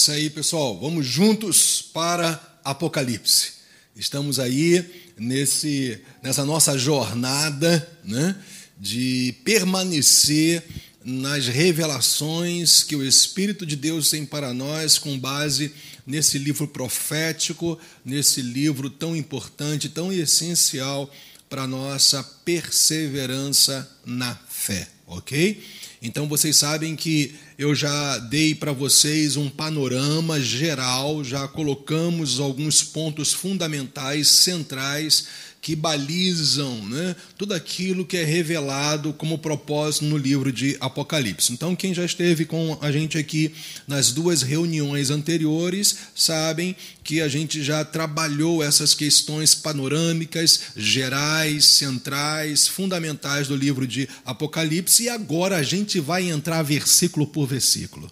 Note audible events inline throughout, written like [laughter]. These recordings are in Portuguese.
Isso aí, pessoal. Vamos juntos para Apocalipse. Estamos aí nesse, nessa nossa jornada né, de permanecer nas revelações que o Espírito de Deus tem para nós com base nesse livro profético, nesse livro tão importante, tão essencial para a nossa perseverança na fé, ok? Então vocês sabem que eu já dei para vocês um panorama geral, já colocamos alguns pontos fundamentais, centrais que balizam né, tudo aquilo que é revelado como propósito no livro de Apocalipse. Então, quem já esteve com a gente aqui nas duas reuniões anteriores, sabem que a gente já trabalhou essas questões panorâmicas, gerais, centrais, fundamentais do livro de Apocalipse, e agora a gente vai entrar versículo por versículo.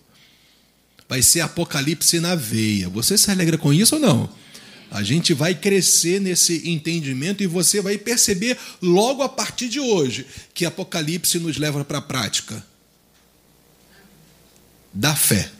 Vai ser Apocalipse na veia. Você se alegra com isso ou não? A gente vai crescer nesse entendimento e você vai perceber logo a partir de hoje que Apocalipse nos leva para a prática da fé.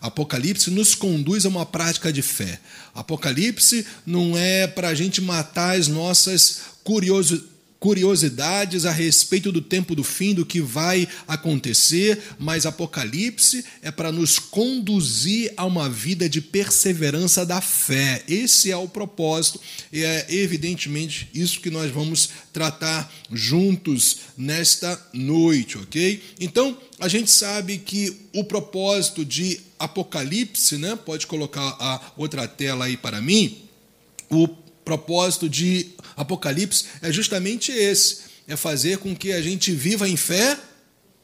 Apocalipse nos conduz a uma prática de fé. Apocalipse não é para a gente matar as nossas curiosidades curiosidades a respeito do tempo do fim, do que vai acontecer, mas Apocalipse é para nos conduzir a uma vida de perseverança da fé. Esse é o propósito, e é evidentemente isso que nós vamos tratar juntos nesta noite, ok? Então, a gente sabe que o propósito de Apocalipse, né? Pode colocar a outra tela aí para mim. O propósito de Apocalipse é justamente esse: é fazer com que a gente viva em fé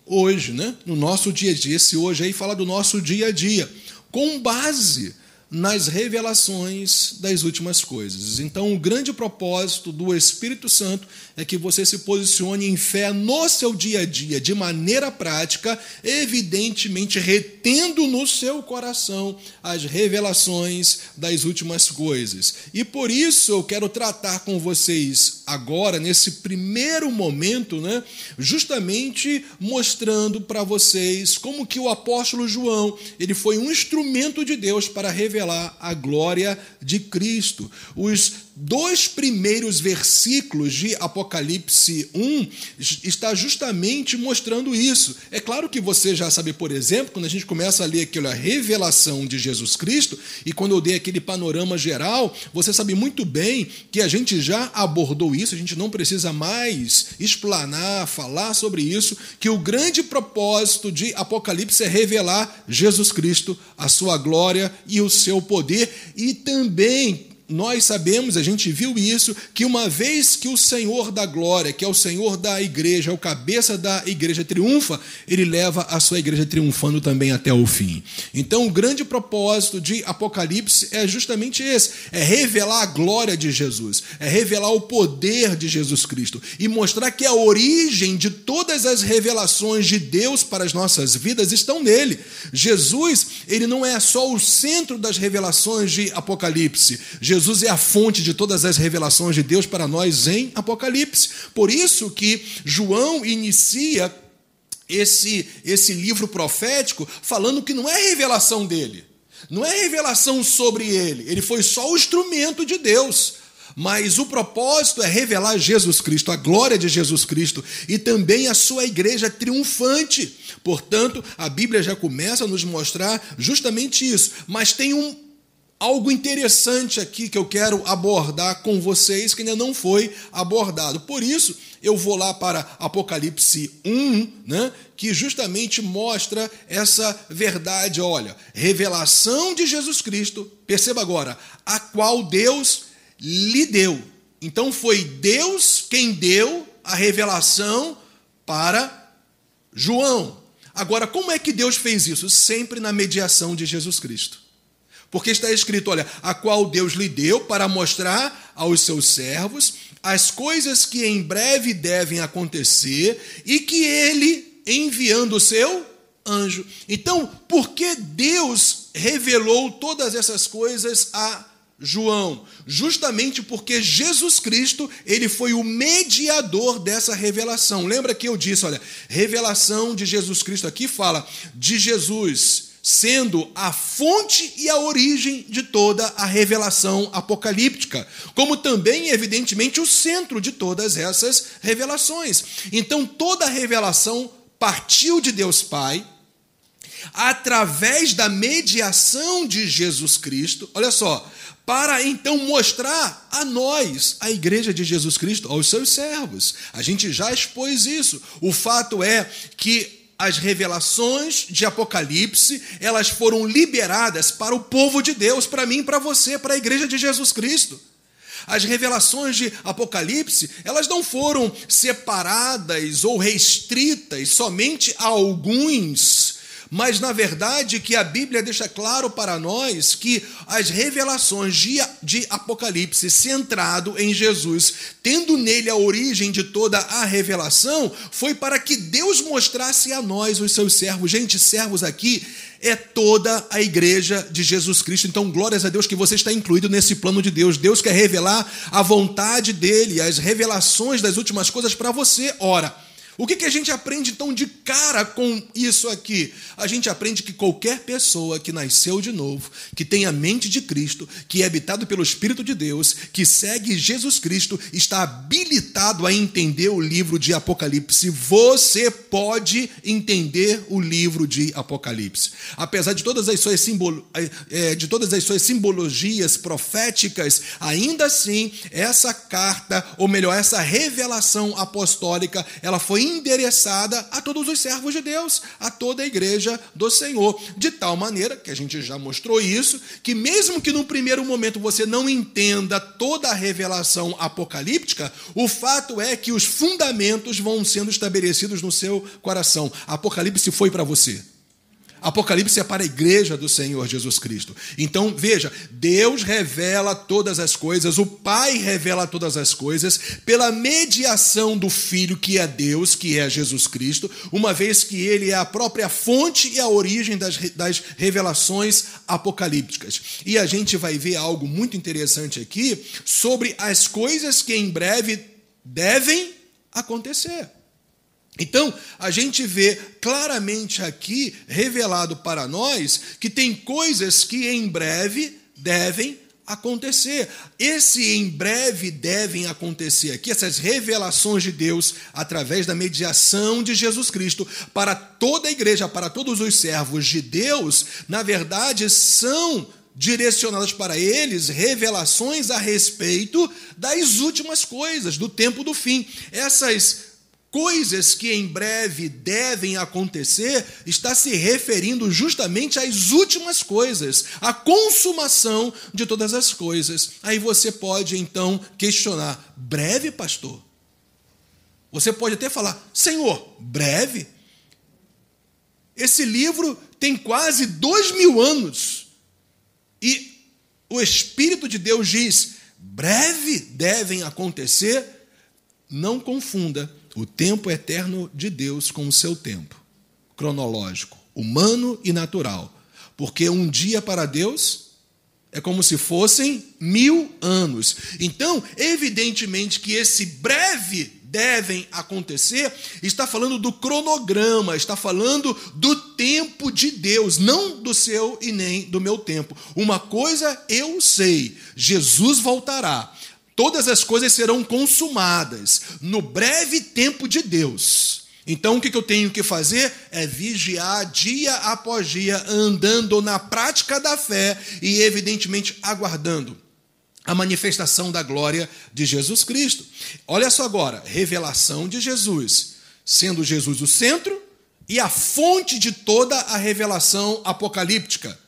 hoje, né? no nosso dia a dia. Esse hoje aí fala do nosso dia a dia, com base nas revelações das últimas coisas. Então, o grande propósito do Espírito Santo é que você se posicione em fé no seu dia a dia, de maneira prática, evidentemente retendo no seu coração as revelações das últimas coisas. E por isso eu quero tratar com vocês agora, nesse primeiro momento, né, justamente mostrando para vocês como que o apóstolo João ele foi um instrumento de Deus para revelar revelar a glória de Cristo. Os dois primeiros versículos de Apocalipse 1 está justamente mostrando isso. É claro que você já sabe, por exemplo, quando a gente começa a ler aquela revelação de Jesus Cristo, e quando eu dei aquele panorama geral, você sabe muito bem que a gente já abordou isso, a gente não precisa mais explanar, falar sobre isso, que o grande propósito de Apocalipse é revelar Jesus Cristo, a sua glória e o seu poder, e também nós sabemos, a gente viu isso, que uma vez que o Senhor da glória, que é o Senhor da igreja, é o cabeça da igreja, triunfa, ele leva a sua igreja triunfando também até o fim. Então, o grande propósito de Apocalipse é justamente esse: é revelar a glória de Jesus, é revelar o poder de Jesus Cristo e mostrar que a origem de todas as revelações de Deus para as nossas vidas estão nele. Jesus, ele não é só o centro das revelações de Apocalipse. Jesus Jesus é a fonte de todas as revelações de Deus para nós em Apocalipse. Por isso que João inicia esse, esse livro profético falando que não é revelação dele, não é revelação sobre ele, ele foi só o instrumento de Deus. Mas o propósito é revelar Jesus Cristo, a glória de Jesus Cristo e também a sua igreja triunfante. Portanto, a Bíblia já começa a nos mostrar justamente isso. Mas tem um, algo interessante aqui que eu quero abordar com vocês que ainda não foi abordado. Por isso, eu vou lá para Apocalipse 1, né, que justamente mostra essa verdade. Olha, revelação de Jesus Cristo, perceba agora, a qual Deus lhe deu. Então foi Deus quem deu a revelação para João. Agora, como é que Deus fez isso? Sempre na mediação de Jesus Cristo. Porque está escrito, olha, a qual Deus lhe deu para mostrar aos seus servos as coisas que em breve devem acontecer e que ele, enviando o seu anjo. Então, por que Deus revelou todas essas coisas a João, justamente porque Jesus Cristo, ele foi o mediador dessa revelação. Lembra que eu disse, olha, revelação de Jesus Cristo aqui fala de Jesus sendo a fonte e a origem de toda a revelação apocalíptica, como também, evidentemente, o centro de todas essas revelações. Então, toda a revelação partiu de Deus Pai, através da mediação de Jesus Cristo, olha só, para então mostrar a nós, a igreja de Jesus Cristo, aos seus servos. A gente já expôs isso. O fato é que as revelações de Apocalipse, elas foram liberadas para o povo de Deus, para mim, para você, para a igreja de Jesus Cristo. As revelações de Apocalipse, elas não foram separadas ou restritas somente a alguns mas na verdade que a Bíblia deixa claro para nós que as revelações de, Apocalipse, centrado em Jesus, tendo nele a origem de toda a revelação, foi para que Deus mostrasse a nós, os seus servos. Gente, servos aqui é toda a igreja de Jesus Cristo. Então, glórias a Deus que você está incluído nesse plano de Deus. Deus quer revelar a vontade dele, as revelações das últimas coisas para você. Ora, o que, que a gente aprende então de cara com isso aqui? A gente aprende que qualquer pessoa que nasceu de novo, que tem a mente de Cristo, que é habitado pelo Espírito de Deus, que segue Jesus Cristo, está habilitado a entender o livro de Apocalipse. Você pode entender o livro de Apocalipse. Apesar de todas as suas, simbolo, é, de todas as suas simbologias proféticas, ainda assim, essa carta, ou melhor, essa revelação apostólica, ela foi endereçada a todos os servos de Deus, a toda a igreja do Senhor. De tal maneira, que a gente já mostrou isso, que mesmo que no primeiro momento você não entenda toda a revelação apocalíptica, o fato é que os fundamentos vão sendo estabelecidos no seu coração. Apocalipse foi para você. Apocalipse é para a igreja do Senhor Jesus Cristo. Então, veja, Deus revela todas as coisas, o Pai revela todas as coisas, pela mediação do Filho, que é Deus, que é Jesus Cristo, uma vez que ele é a própria fonte e a origem das, das revelações apocalípticas. E a gente vai ver algo muito interessante aqui sobre as coisas que em breve devem acontecer. Então, a gente vê claramente aqui, revelado para nós, que tem coisas que em breve devem acontecer. Esse em breve devem acontecer aqui, essas revelações de Deus através da mediação de Jesus Cristo para toda a igreja, para todos os servos de Deus, na verdade são direcionadas para eles revelações a respeito das últimas coisas, do tempo do fim. Essas coisas que em breve devem acontecer, está se referindo justamente às últimas coisas, à consumação de todas as coisas. Aí você pode então questionar: breve, pastor? Você pode até falar: Senhor, breve? Esse livro tem quase dois mil anos e o Espírito de Deus diz: breve devem acontecer. Não confunda o tempo eterno de Deus com o seu tempo cronológico, humano e natural. Porque um dia para Deus é como se fossem mil anos. Então, evidentemente que esse breve devem acontecer, está falando do cronograma, está falando do tempo de Deus, não do seu e nem do meu tempo. Uma coisa eu sei: Jesus voltará todas as coisas serão consumadas no breve tempo de Deus. Então, o que eu tenho que fazer é vigiar dia após dia, andando na prática da fé e, evidentemente, aguardando a manifestação da glória de Jesus Cristo. Olha só agora: revelação de Jesus, sendo Jesus o centro e a fonte de toda a revelação apocalíptica.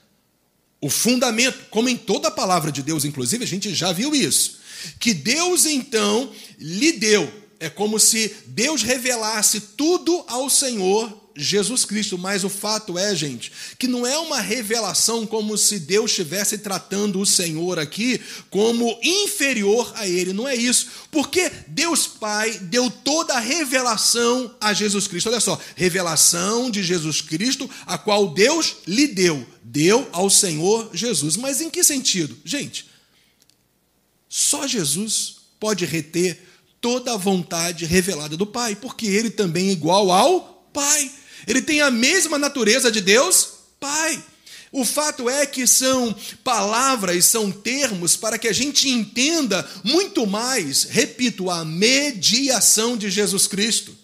O fundamento, como em toda a palavra de Deus, inclusive, a gente já viu isso que Deus então lhe deu. É como se Deus revelasse tudo ao Senhor Jesus Cristo, mas o fato é, gente, que não é uma revelação como se Deus estivesse tratando o Senhor aqui como inferior a ele, não é isso. Porque Deus Pai deu toda a revelação a Jesus Cristo. Olha só, revelação de Jesus Cristo, a qual Deus lhe deu, deu ao Senhor Jesus. Mas em que sentido? Gente, só Jesus pode reter toda a vontade revelada do Pai, porque ele também é igual ao Pai. Ele tem a mesma natureza de Deus? Pai. O fato é que são palavras, são termos para que a gente entenda muito mais, repito, a mediação de Jesus Cristo.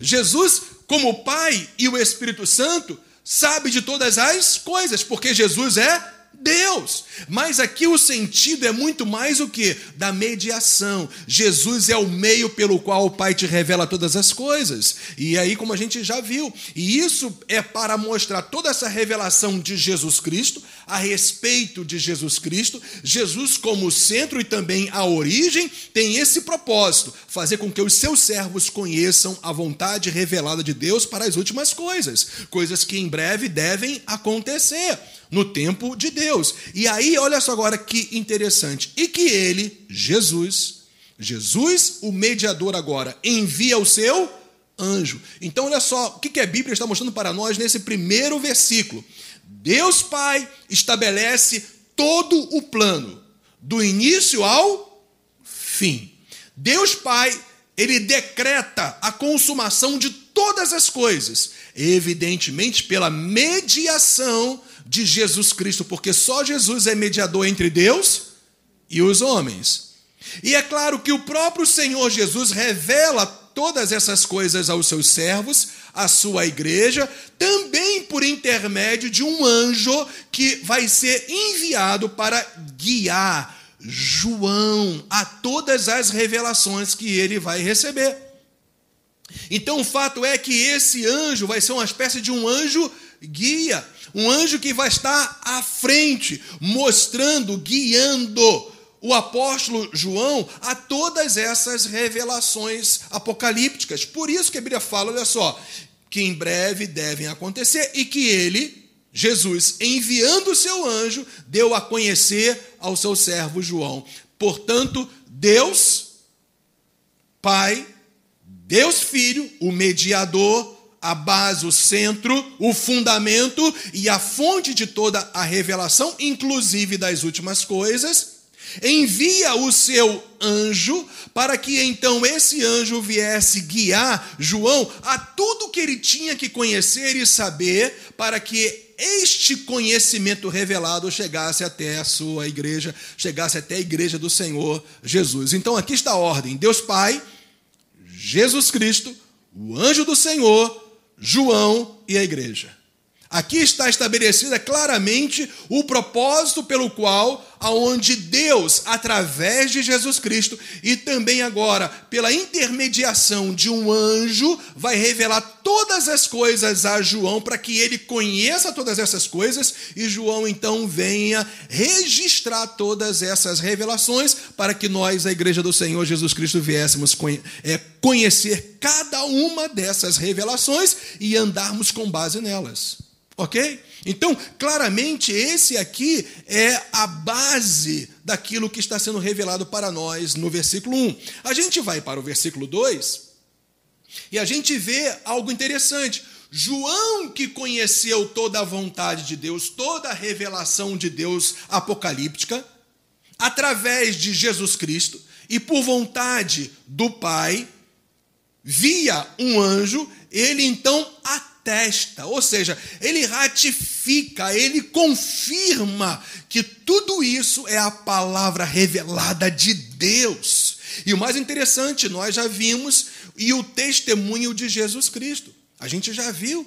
Jesus, como Pai e o Espírito Santo, sabe de todas as coisas, porque Jesus é Deus. Mas aqui o sentido é muito mais o que? Da mediação. Jesus é o meio pelo qual o Pai te revela todas as coisas. E aí, como a gente já viu, e isso é para mostrar toda essa revelação de Jesus Cristo, a respeito de Jesus Cristo, Jesus como centro e também a origem, tem esse propósito: fazer com que os seus servos conheçam a vontade revelada de Deus para as últimas coisas, coisas que em breve devem acontecer no tempo de Deus. E aí, olha só agora que interessante. E que ele, Jesus, Jesus, o mediador agora, envia o seu anjo. Então, olha só, o que a Bíblia está mostrando para nós nesse primeiro versículo? Deus Pai estabelece todo o plano, do início ao fim. Deus Pai, ele decreta a consumação de todas as coisas, evidentemente pela mediação de Jesus Cristo, porque só Jesus é mediador entre Deus e os homens. E é claro que o próprio Senhor Jesus revela todas essas coisas aos seus servos, à sua igreja, também por intermédio de um anjo que vai ser enviado para guiar João a todas as revelações que ele vai receber. Então o fato é que esse anjo vai ser uma espécie de um anjo guia um anjo que vai estar à frente, mostrando, guiando o apóstolo João a todas essas revelações apocalípticas. Por isso que a Bíblia fala, olha só, que em breve devem acontecer e que ele, Jesus, enviando o seu anjo, deu a conhecer ao seu servo João. Portanto, Deus, Pai, Deus Filho, o mediador, a base, o centro, o fundamento e a fonte de toda a revelação, inclusive das últimas coisas, envia o seu anjo para que então esse anjo viesse guiar João a tudo que ele tinha que conhecer e saber para que este conhecimento revelado chegasse até a sua igreja, chegasse até a igreja do Senhor Jesus. Então aqui está a ordem: Deus Pai, Jesus Cristo, o anjo do Senhor João e a igreja. Aqui está estabelecida claramente o propósito pelo qual, aonde Deus, através de Jesus Cristo e também agora pela intermediação de um anjo, vai revelar todas as coisas a João para que ele conheça todas essas coisas e João então venha registrar todas essas revelações para que nós, a igreja do Senhor Jesus Cristo, viéssemos é, conhecer cada uma dessas revelações e andarmos com base nelas. Ok? Então, claramente, esse aqui é a base daquilo que está sendo revelado para nós no versículo 1. A gente vai para o versículo 2 e a gente vê algo interessante. João, que conheceu toda a vontade de Deus, toda a revelação de Deus apocalíptica, através de Jesus Cristo e por vontade do Pai, via um anjo, ele então atesta, ou seja, ele ratifica, ele confirma que tudo isso é a palavra revelada de Deus. E o mais interessante, nós já vimos, e o testemunho de Jesus Cristo. A gente já viu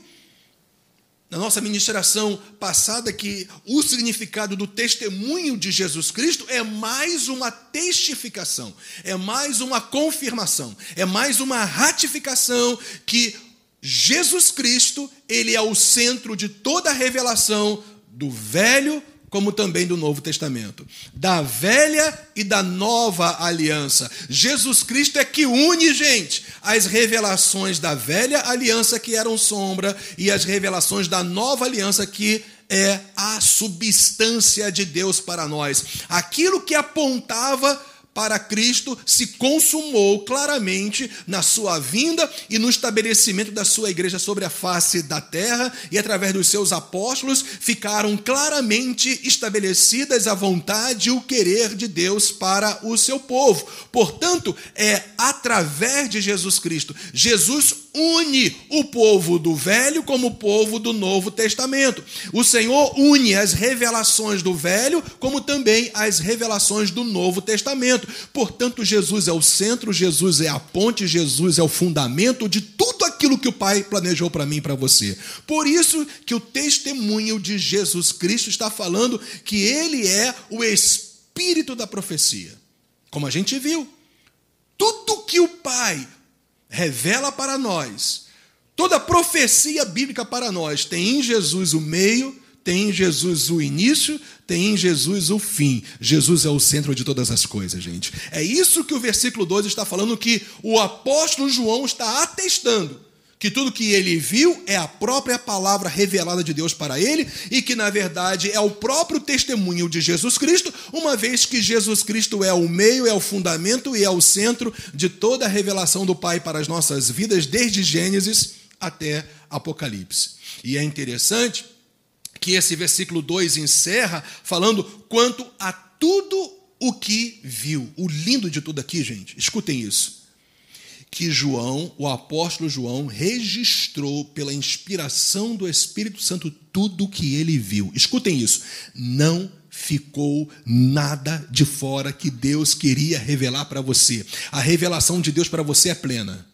na nossa ministração passada que o significado do testemunho de Jesus Cristo é mais uma testificação, é mais uma confirmação, é mais uma ratificação que Jesus Cristo, ele é o centro de toda a revelação do Velho como também do Novo Testamento, da velha e da nova aliança. Jesus Cristo é que une, gente, as revelações da velha aliança que eram sombra e as revelações da nova aliança que é a substância de Deus para nós. Aquilo que apontava para Cristo se consumou claramente na sua vinda e no estabelecimento da sua igreja sobre a face da terra, e através dos seus apóstolos ficaram claramente estabelecidas a vontade e o querer de Deus para o seu povo. Portanto, é através de Jesus Cristo. Jesus une o povo do Velho como o povo do Novo Testamento. O Senhor une as revelações do Velho como também as revelações do Novo Testamento. Portanto, Jesus é o centro, Jesus é a ponte, Jesus é o fundamento de tudo aquilo que o Pai planejou para mim e para você. Por isso que o testemunho de Jesus Cristo está falando que ele é o espírito da profecia. Como a gente viu, tudo que o Pai revela para nós, toda profecia bíblica para nós tem em Jesus o meio, tem em Jesus o início, tem em Jesus o fim. Jesus é o centro de todas as coisas, gente. É isso que o versículo 2 está falando, que o apóstolo João está atestando que tudo que ele viu é a própria palavra revelada de Deus para ele e que, na verdade, é o próprio testemunho de Jesus Cristo, uma vez que Jesus Cristo é o meio, é o fundamento e é o centro de toda a revelação do Pai para as nossas vidas, desde Gênesis até Apocalipse. E é interessante que esse versículo 2 encerra falando quanto a tudo o que viu. O lindo de tudo aqui, gente, escutem isso que João, o apóstolo João, registrou pela inspiração do Espírito Santo tudo o que ele viu. Escutem isso. Não ficou nada de fora que Deus queria revelar para você. A revelação de Deus para você é plena.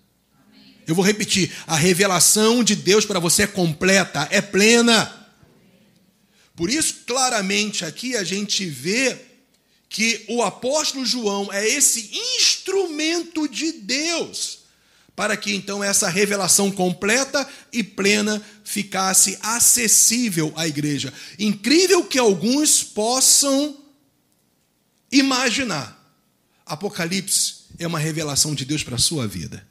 Eu vou repetir: a revelação de Deus para você é completa, é plena. Por isso, claramente aqui a gente vê que o apóstolo João é esse instrumento de Deus para que então essa revelação completa e plena ficasse acessível à igreja. Incrível que alguns possam imaginar. Apocalipse é uma revelação de Deus para a sua vida,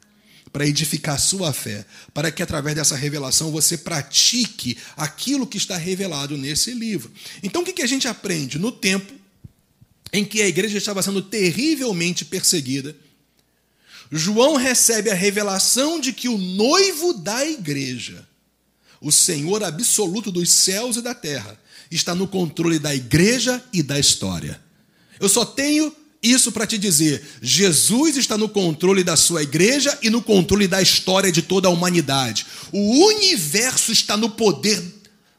para edificar sua fé, para que através dessa revelação você pratique aquilo que está revelado nesse livro. Então o que a gente aprende? No tempo em que a igreja estava sendo terrivelmente perseguida, João recebe a revelação de que o noivo da igreja, o Senhor absoluto dos céus e da terra, está no controle da igreja e da história. Eu só tenho isso para te dizer: Jesus está no controle da sua igreja e no controle da história de toda a humanidade. O universo está no poder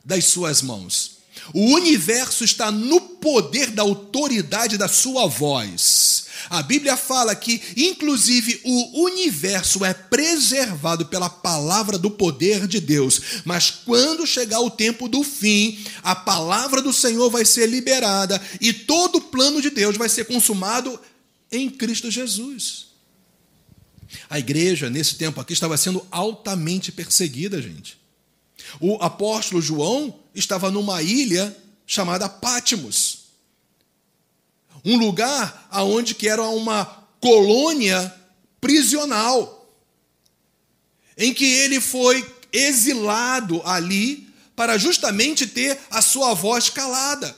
das suas mãos. O universo está no poder da autoridade da sua voz. A Bíblia fala que, inclusive, o universo é preservado pela palavra do poder de Deus. Mas quando chegar o tempo do fim, a palavra do Senhor vai ser liberada e todo o plano de Deus vai ser consumado em Cristo Jesus. A igreja, nesse tempo aqui, estava sendo altamente perseguida, gente. O apóstolo João estava numa ilha chamada Pátimos. Um lugar aonde que era uma colônia prisional. Em que ele foi exilado ali para justamente ter a sua voz calada.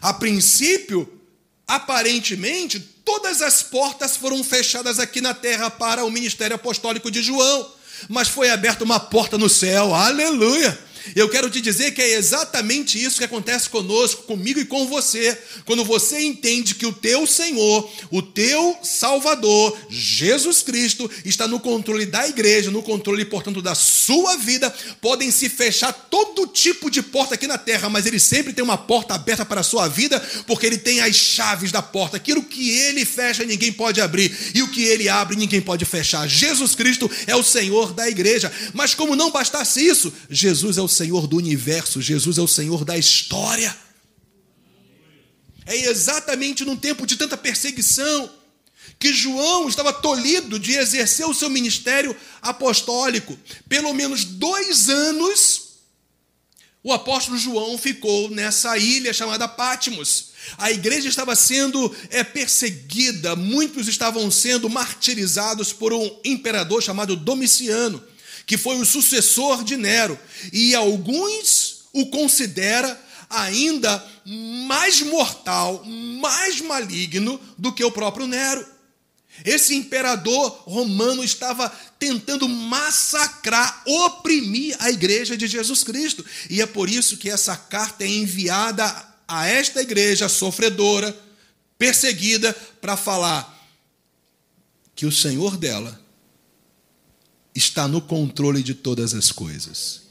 A princípio, aparentemente, todas as portas foram fechadas aqui na terra para o ministério apostólico de João mas foi aberta uma porta no céu, aleluia. Eu quero te dizer que é exatamente isso que acontece conosco, comigo e com você. Quando você entende que o teu Senhor, o teu Salvador, Jesus Cristo, está no controle da igreja, no controle, portanto, da sua vida, podem se fechar todo tipo de porta aqui na terra, mas ele sempre tem uma porta aberta para a sua vida, porque ele tem as chaves da porta. Aquilo que ele fecha, ninguém pode abrir, e o que ele abre, ninguém pode fechar. Jesus Cristo é o Senhor da igreja. Mas como não bastasse isso, Jesus é o Senhor do universo, Jesus é o Senhor da história. É exatamente num tempo de tanta perseguição que João estava tolhido de exercer o seu ministério apostólico. Pelo menos dois anos, o apóstolo João ficou nessa ilha chamada Pátimos. A igreja estava sendo é, perseguida, muitos estavam sendo martirizados por um imperador chamado Domiciano que foi o sucessor de Nero, e alguns o considera ainda mais mortal, mais maligno do que o próprio Nero. Esse imperador romano estava tentando massacrar, oprimir a igreja de Jesus Cristo. E é por isso que essa carta é enviada a esta igreja sofredora, perseguida, para falar que o Senhor dela está no controle de todas as coisas.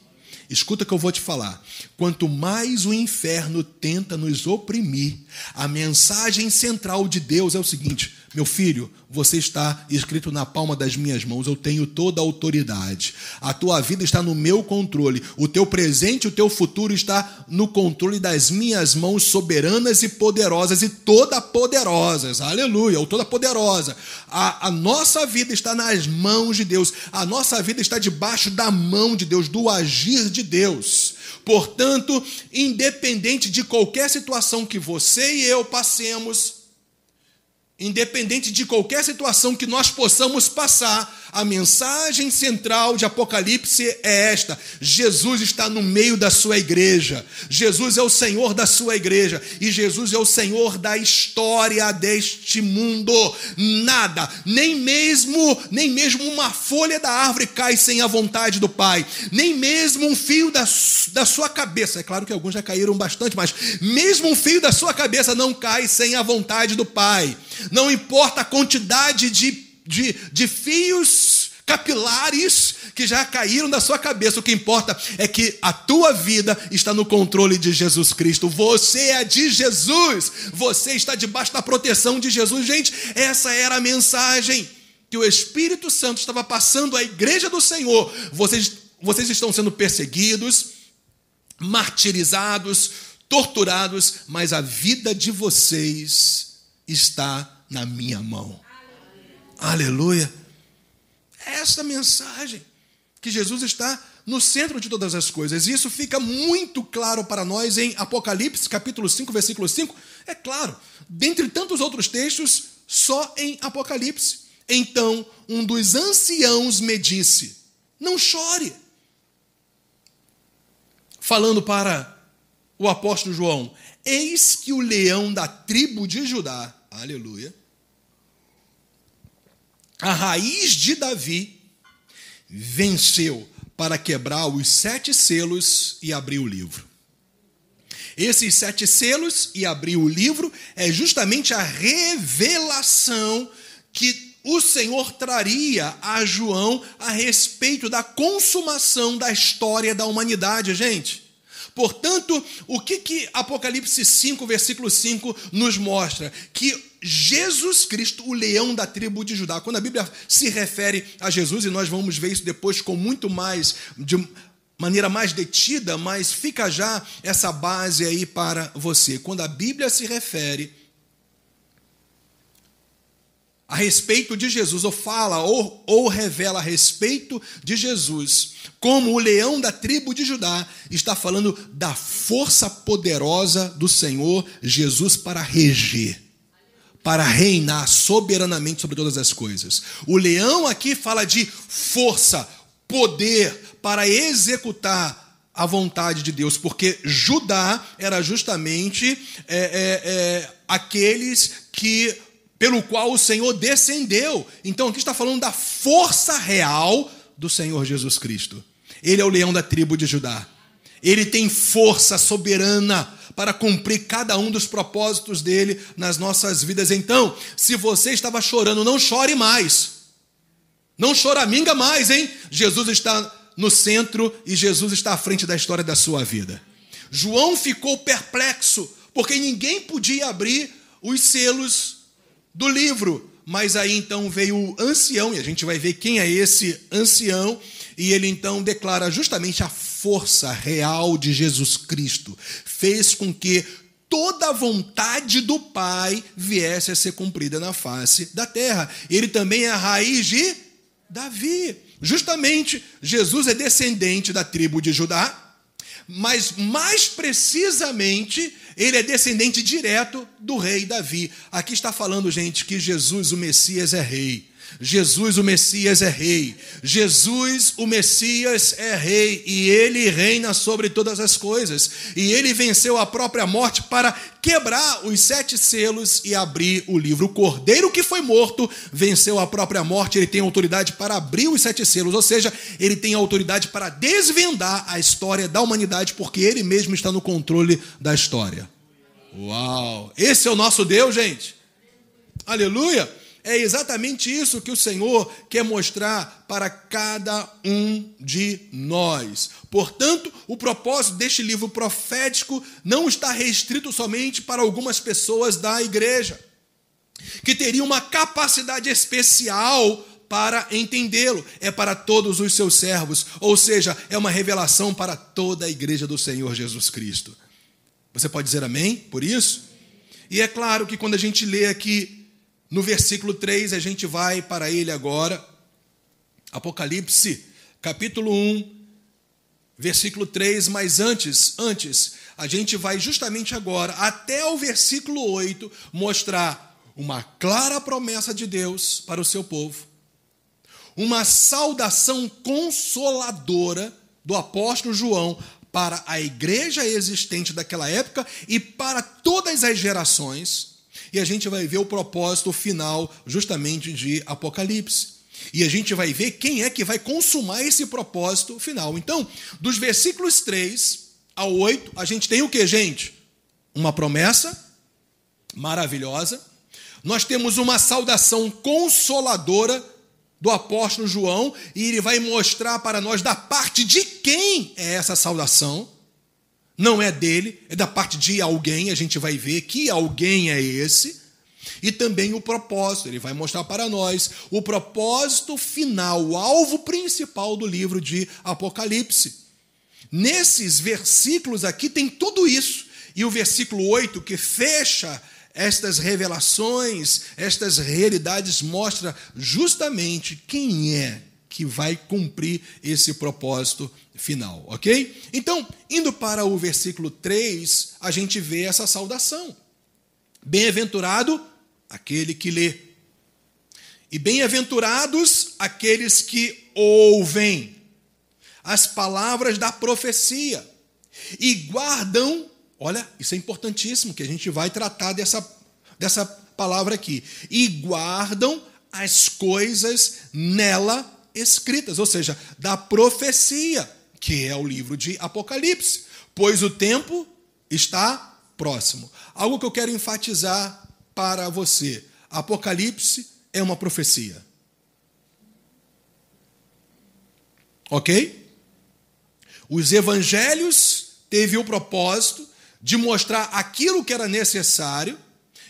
Escuta o que eu vou te falar. Quanto mais o inferno tenta nos oprimir, a mensagem central de Deus é o seguinte: meu filho, você está escrito na palma das minhas mãos, eu tenho toda a autoridade. A tua vida está no meu controle. O teu presente o teu futuro está no controle das minhas mãos soberanas e poderosas e toda poderosas. Aleluia, ou toda poderosa. A, a nossa vida está nas mãos de Deus. A nossa vida está debaixo da mão de Deus, do agir de Deus. Portanto, independente de qualquer situação que você e eu passemos, Independente de qualquer situação que nós possamos passar, a mensagem central de Apocalipse é esta: Jesus está no meio da sua igreja. Jesus é o Senhor da sua igreja e Jesus é o Senhor da história deste mundo. Nada, nem mesmo, nem mesmo uma folha da árvore cai sem a vontade do Pai, nem mesmo um fio da, da sua cabeça. É claro que alguns já caíram bastante, mas mesmo um fio da sua cabeça não cai sem a vontade do Pai. Não importa a quantidade de de, de fios capilares que já caíram da sua cabeça. O que importa é que a tua vida está no controle de Jesus Cristo. Você é de Jesus. Você está debaixo da proteção de Jesus. Gente, essa era a mensagem que o Espírito Santo estava passando à igreja do Senhor. Vocês, vocês estão sendo perseguidos, martirizados, torturados, mas a vida de vocês está na minha mão. Aleluia. É esta mensagem que Jesus está no centro de todas as coisas. E isso fica muito claro para nós em Apocalipse, capítulo 5, versículo 5. É claro, dentre tantos outros textos, só em Apocalipse. Então, um dos anciãos me disse: Não chore. Falando para o apóstolo João: Eis que o leão da tribo de Judá, aleluia, a raiz de Davi venceu para quebrar os sete selos e abrir o livro. Esses sete selos e abrir o livro é justamente a revelação que o Senhor traria a João a respeito da consumação da história da humanidade, gente. Portanto, o que, que Apocalipse 5, versículo 5 nos mostra? Que Jesus Cristo, o leão da tribo de Judá, quando a Bíblia se refere a Jesus, e nós vamos ver isso depois com muito mais, de maneira mais detida, mas fica já essa base aí para você. Quando a Bíblia se refere a respeito de Jesus, ou fala, ou, ou revela a respeito de Jesus, como o leão da tribo de Judá, está falando da força poderosa do Senhor Jesus para reger, para reinar soberanamente sobre todas as coisas. O leão aqui fala de força, poder para executar a vontade de Deus, porque Judá era justamente é, é, é, aqueles que pelo qual o Senhor descendeu. Então aqui está falando da força real do Senhor Jesus Cristo. Ele é o leão da tribo de Judá. Ele tem força soberana para cumprir cada um dos propósitos dele nas nossas vidas. Então, se você estava chorando, não chore mais. Não choraminga mais, hein? Jesus está no centro e Jesus está à frente da história da sua vida. João ficou perplexo, porque ninguém podia abrir os selos do livro. Mas aí então veio o ancião, e a gente vai ver quem é esse ancião, e ele então declara justamente a força real de Jesus Cristo. Fez com que toda a vontade do Pai viesse a ser cumprida na face da terra. Ele também é a raiz de Davi. Justamente, Jesus é descendente da tribo de Judá, mas mais precisamente, ele é descendente direto do rei Davi. Aqui está falando, gente, que Jesus, o Messias, é rei. Jesus, o Messias, é rei. Jesus, o Messias, é rei. E ele reina sobre todas as coisas. E ele venceu a própria morte para quebrar os sete selos e abrir o livro. O cordeiro que foi morto venceu a própria morte. Ele tem autoridade para abrir os sete selos. Ou seja, ele tem autoridade para desvendar a história da humanidade, porque ele mesmo está no controle da história. Uau! Esse é o nosso Deus, gente. Aleluia! É exatamente isso que o Senhor quer mostrar para cada um de nós. Portanto, o propósito deste livro profético não está restrito somente para algumas pessoas da igreja, que teriam uma capacidade especial para entendê-lo. É para todos os seus servos, ou seja, é uma revelação para toda a igreja do Senhor Jesus Cristo. Você pode dizer amém por isso? E é claro que quando a gente lê aqui no versículo 3, a gente vai para ele agora. Apocalipse, capítulo 1, versículo 3, mas antes, antes, a gente vai justamente agora até o versículo 8 mostrar uma clara promessa de Deus para o seu povo. Uma saudação consoladora do apóstolo João para a igreja existente daquela época e para todas as gerações e a gente vai ver o propósito final justamente de Apocalipse. E a gente vai ver quem é que vai consumar esse propósito final. Então, dos versículos 3 ao 8, a gente tem o que, gente? Uma promessa maravilhosa. Nós temos uma saudação consoladora do apóstolo João, e ele vai mostrar para nós da parte de quem é essa saudação. Não é dele, é da parte de alguém, a gente vai ver que alguém é esse. E também o propósito, ele vai mostrar para nós o propósito final, o alvo principal do livro de Apocalipse. Nesses versículos aqui tem tudo isso. E o versículo 8, que fecha estas revelações, estas realidades, mostra justamente quem é que vai cumprir esse propósito final, ok? Então, indo para o versículo 3, a gente vê essa saudação. Bem-aventurado aquele que lê, e bem-aventurados aqueles que ouvem as palavras da profecia e guardam, olha, isso é importantíssimo, que a gente vai tratar dessa, dessa palavra aqui, e guardam as coisas nela escritas, ou seja, da profecia, que é o livro de Apocalipse, pois o tempo está próximo. Algo que eu quero enfatizar para você: Apocalipse é uma profecia. Ok? Os evangelhos teve o propósito de mostrar aquilo que era necessário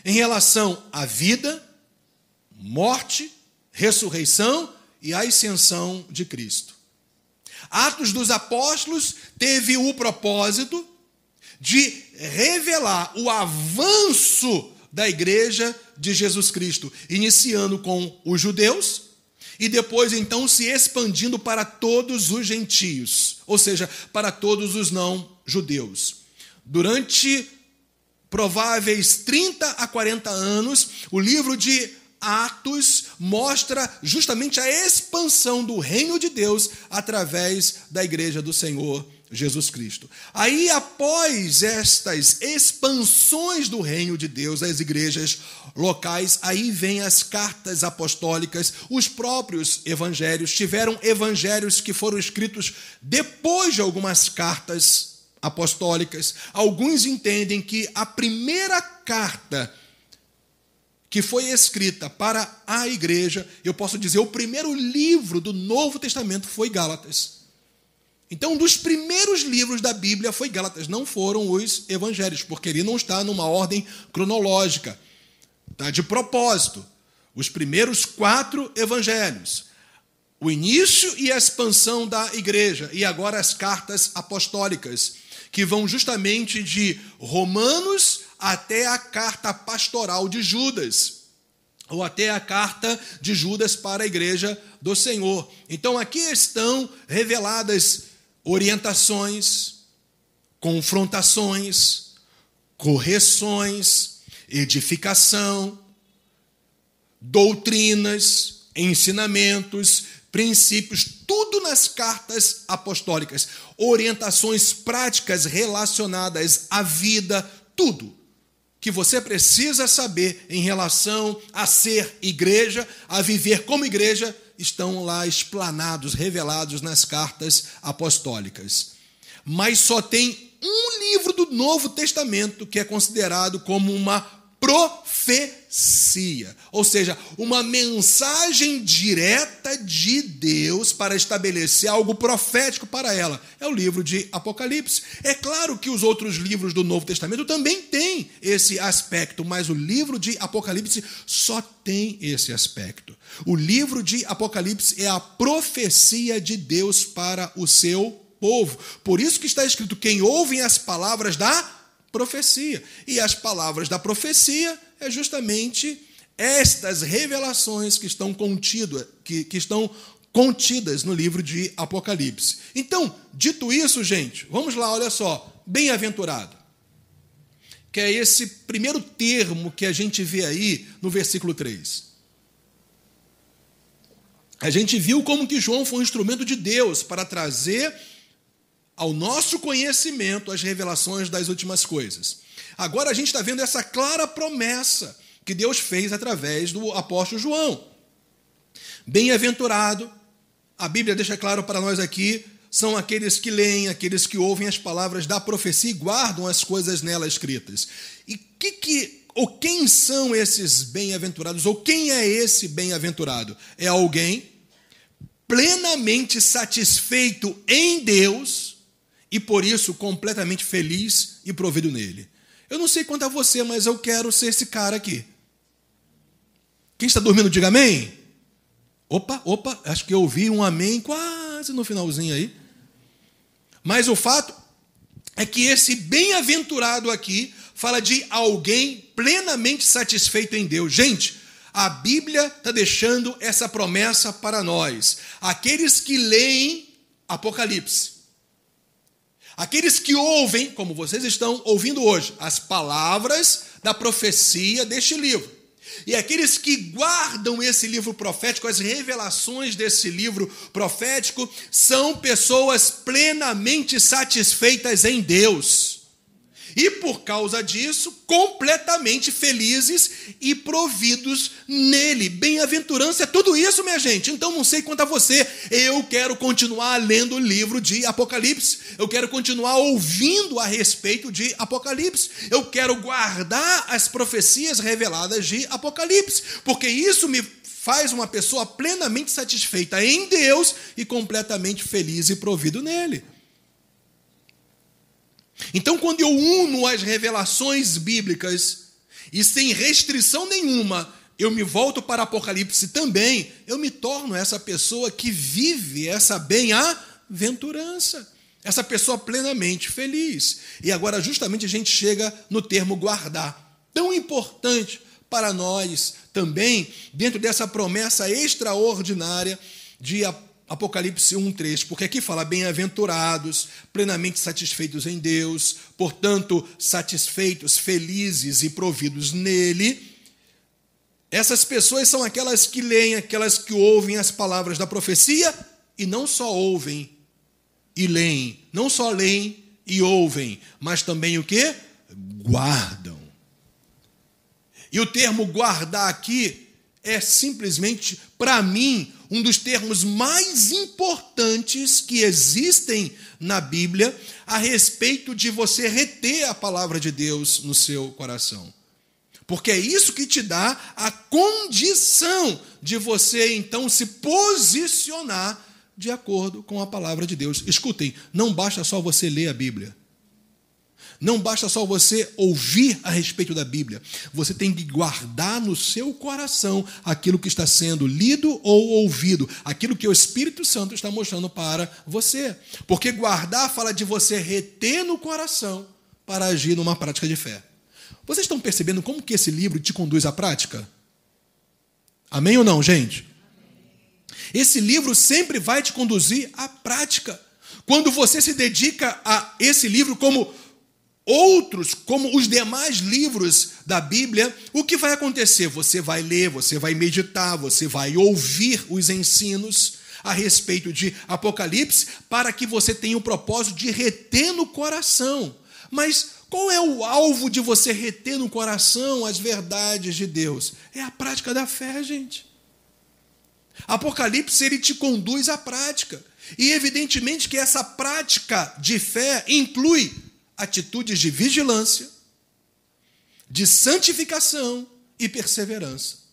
em relação à vida, morte, ressurreição e a ascensão de Cristo. Atos dos Apóstolos teve o propósito de revelar o avanço da igreja de Jesus Cristo, iniciando com os judeus e depois então se expandindo para todos os gentios, ou seja, para todos os não judeus. Durante prováveis 30 a 40 anos, o livro de Atos mostra justamente a expansão do reino de Deus através da igreja do Senhor Jesus Cristo. Aí, após estas expansões do reino de Deus, as igrejas locais, aí vem as cartas apostólicas, os próprios evangelhos. Tiveram evangelhos que foram escritos depois de algumas cartas apostólicas. Alguns entendem que a primeira carta que foi escrita para a igreja, eu posso dizer, o primeiro livro do Novo Testamento foi Gálatas. Então, um dos primeiros livros da Bíblia foi Gálatas, não foram os evangelhos, porque ele não está numa ordem cronológica. Está de propósito. Os primeiros quatro evangelhos. O início e a expansão da igreja. E agora as cartas apostólicas, que vão justamente de Romanos até a carta pastoral de Judas, ou até a carta de Judas para a igreja do Senhor. Então aqui estão reveladas orientações, confrontações, correções, edificação, doutrinas, ensinamentos, princípios, tudo nas cartas apostólicas, orientações práticas relacionadas à vida, tudo que você precisa saber em relação a ser igreja, a viver como igreja, estão lá explanados, revelados nas cartas apostólicas. Mas só tem um livro do Novo Testamento que é considerado como uma profecia, ou seja, uma mensagem direta de Deus para estabelecer algo profético para ela. É o livro de Apocalipse. É claro que os outros livros do Novo Testamento também têm esse aspecto, mas o livro de Apocalipse só tem esse aspecto. O livro de Apocalipse é a profecia de Deus para o seu povo. Por isso que está escrito: quem ouve as palavras da profecia. E as palavras da profecia é justamente estas revelações que estão contidas, que, que estão contidas no livro de Apocalipse. Então, dito isso, gente, vamos lá, olha só, bem-aventurado. Que é esse primeiro termo que a gente vê aí no versículo 3. A gente viu como que João foi um instrumento de Deus para trazer ao nosso conhecimento as revelações das últimas coisas. Agora a gente está vendo essa clara promessa que Deus fez através do apóstolo João. Bem-aventurado, a Bíblia deixa claro para nós aqui, são aqueles que leem, aqueles que ouvem as palavras da profecia e guardam as coisas nela escritas. E que que ou quem são esses bem-aventurados? Ou quem é esse bem-aventurado? É alguém plenamente satisfeito em Deus e por isso completamente feliz e provido nele. Eu não sei quanto a você, mas eu quero ser esse cara aqui. Quem está dormindo, diga amém. Opa, opa, acho que eu ouvi um amém quase no finalzinho aí. Mas o fato é que esse bem-aventurado aqui fala de alguém plenamente satisfeito em Deus. Gente, a Bíblia está deixando essa promessa para nós. Aqueles que leem Apocalipse, Aqueles que ouvem, como vocês estão ouvindo hoje, as palavras da profecia deste livro. E aqueles que guardam esse livro profético, as revelações desse livro profético, são pessoas plenamente satisfeitas em Deus e por causa disso, completamente felizes e providos nele. Bem-aventurança é tudo isso, minha gente. Então não sei quanto a você, eu quero continuar lendo o livro de Apocalipse, eu quero continuar ouvindo a respeito de Apocalipse, eu quero guardar as profecias reveladas de Apocalipse, porque isso me faz uma pessoa plenamente satisfeita em Deus e completamente feliz e provido nele. Então, quando eu uno as revelações bíblicas e sem restrição nenhuma, eu me volto para Apocalipse também, eu me torno essa pessoa que vive essa bem-aventurança, essa pessoa plenamente feliz. E agora, justamente, a gente chega no termo guardar, tão importante para nós também, dentro dessa promessa extraordinária de Apocalipse 1, 3, porque aqui fala bem-aventurados, plenamente satisfeitos em Deus, portanto, satisfeitos, felizes e providos nele. Essas pessoas são aquelas que leem, aquelas que ouvem as palavras da profecia e não só ouvem e leem, não só leem e ouvem, mas também o que? Guardam. E o termo guardar aqui é simplesmente, para mim, um dos termos mais importantes que existem na Bíblia a respeito de você reter a palavra de Deus no seu coração. Porque é isso que te dá a condição de você então se posicionar de acordo com a palavra de Deus. Escutem, não basta só você ler a Bíblia. Não basta só você ouvir a respeito da Bíblia, você tem que guardar no seu coração aquilo que está sendo lido ou ouvido, aquilo que o Espírito Santo está mostrando para você. Porque guardar fala de você reter no coração para agir numa prática de fé. Vocês estão percebendo como que esse livro te conduz à prática? Amém ou não, gente? Esse livro sempre vai te conduzir à prática. Quando você se dedica a esse livro como outros, como os demais livros da Bíblia, o que vai acontecer? Você vai ler, você vai meditar, você vai ouvir os ensinos a respeito de Apocalipse, para que você tenha o propósito de reter no coração. Mas qual é o alvo de você reter no coração as verdades de Deus? É a prática da fé, gente. Apocalipse ele te conduz à prática. E evidentemente que essa prática de fé inclui atitudes de vigilância, de santificação e perseverança.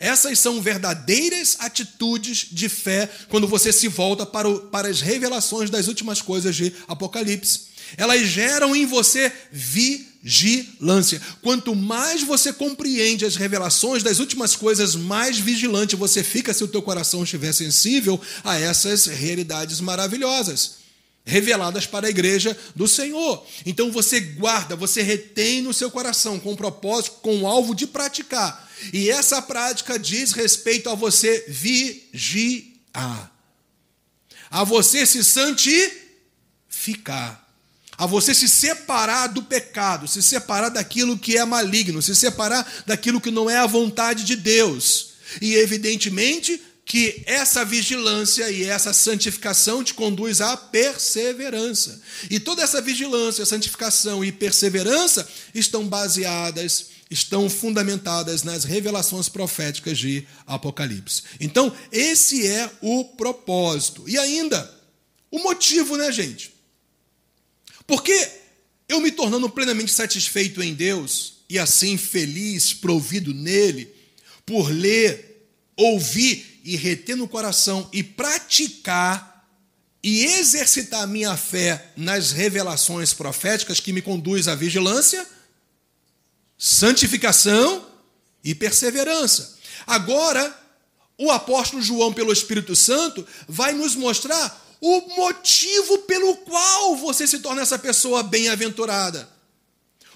Essas são verdadeiras atitudes de fé quando você se volta para, o, para as revelações das últimas coisas de Apocalipse. Elas geram em você vigilância. Quanto mais você compreende as revelações das últimas coisas, mais vigilante você fica se o teu coração estiver sensível a essas realidades maravilhosas reveladas para a igreja do Senhor. Então você guarda, você retém no seu coração com o propósito, com o alvo de praticar. E essa prática diz respeito a você vigiar, a você se santificar a você se separar do pecado, se separar daquilo que é maligno, se separar daquilo que não é a vontade de Deus. E evidentemente que essa vigilância e essa santificação te conduz à perseverança. E toda essa vigilância, santificação e perseverança estão baseadas, estão fundamentadas nas revelações proféticas de Apocalipse. Então, esse é o propósito. E ainda, o motivo, né, gente? Porque eu me tornando plenamente satisfeito em Deus e assim feliz, provido nele, por ler, ouvir e reter no coração e praticar e exercitar minha fé nas revelações proféticas que me conduz à vigilância, santificação e perseverança. Agora, o apóstolo João, pelo Espírito Santo, vai nos mostrar o motivo pelo qual você se torna essa pessoa bem-aventurada.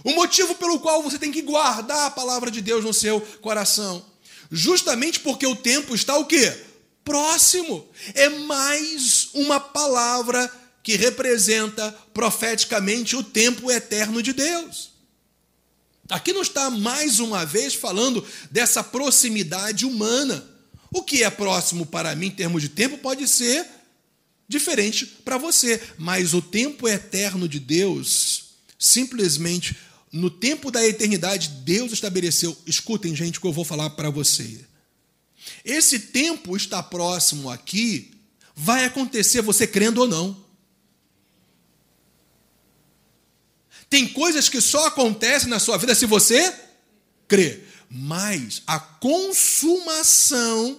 O motivo pelo qual você tem que guardar a palavra de Deus no seu coração. Justamente porque o tempo está o quê? Próximo. É mais uma palavra que representa profeticamente o tempo eterno de Deus. Aqui não está mais uma vez falando dessa proximidade humana. O que é próximo para mim em termos de tempo pode ser diferente para você, mas o tempo eterno de Deus, simplesmente no tempo da eternidade, Deus estabeleceu. Escutem, gente, o que eu vou falar para você. Esse tempo está próximo aqui, vai acontecer você crendo ou não. Tem coisas que só acontecem na sua vida se você crê, mas a consumação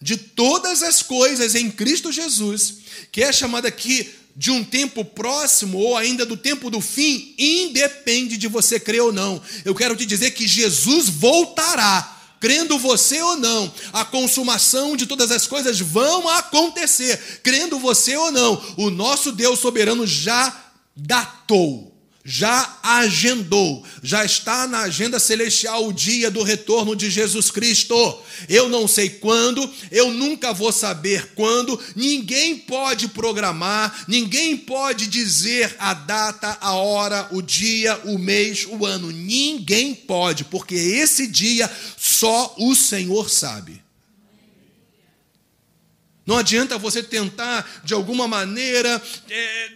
de todas as coisas em Cristo Jesus, que é chamada aqui de um tempo próximo ou ainda do tempo do fim, independe de você crer ou não. Eu quero te dizer que Jesus voltará. Crendo você ou não, a consumação de todas as coisas vão acontecer. Crendo você ou não, o nosso Deus soberano já datou já agendou, já está na agenda celestial o dia do retorno de Jesus Cristo. Eu não sei quando, eu nunca vou saber quando, ninguém pode programar, ninguém pode dizer a data, a hora, o dia, o mês, o ano. Ninguém pode, porque esse dia só o Senhor sabe. Não adianta você tentar, de alguma maneira, é,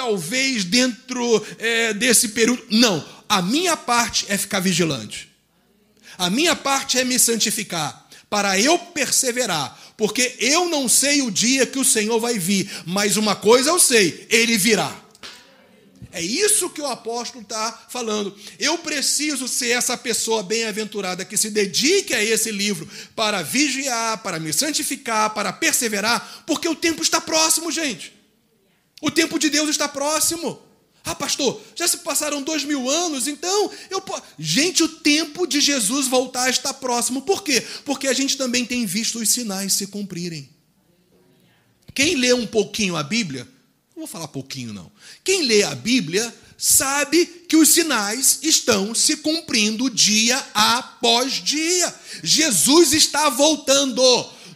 talvez dentro é, desse período. Não. A minha parte é ficar vigilante. A minha parte é me santificar, para eu perseverar. Porque eu não sei o dia que o Senhor vai vir, mas uma coisa eu sei: ele virá. É isso que o apóstolo está falando. Eu preciso ser essa pessoa bem-aventurada que se dedique a esse livro para vigiar, para me santificar, para perseverar, porque o tempo está próximo, gente. O tempo de Deus está próximo. Ah, pastor, já se passaram dois mil anos, então eu posso. Gente, o tempo de Jesus voltar está próximo. Por quê? Porque a gente também tem visto os sinais se cumprirem. Quem lê um pouquinho a Bíblia não vou falar pouquinho, não. Quem lê a Bíblia sabe que os sinais estão se cumprindo dia após dia. Jesus está voltando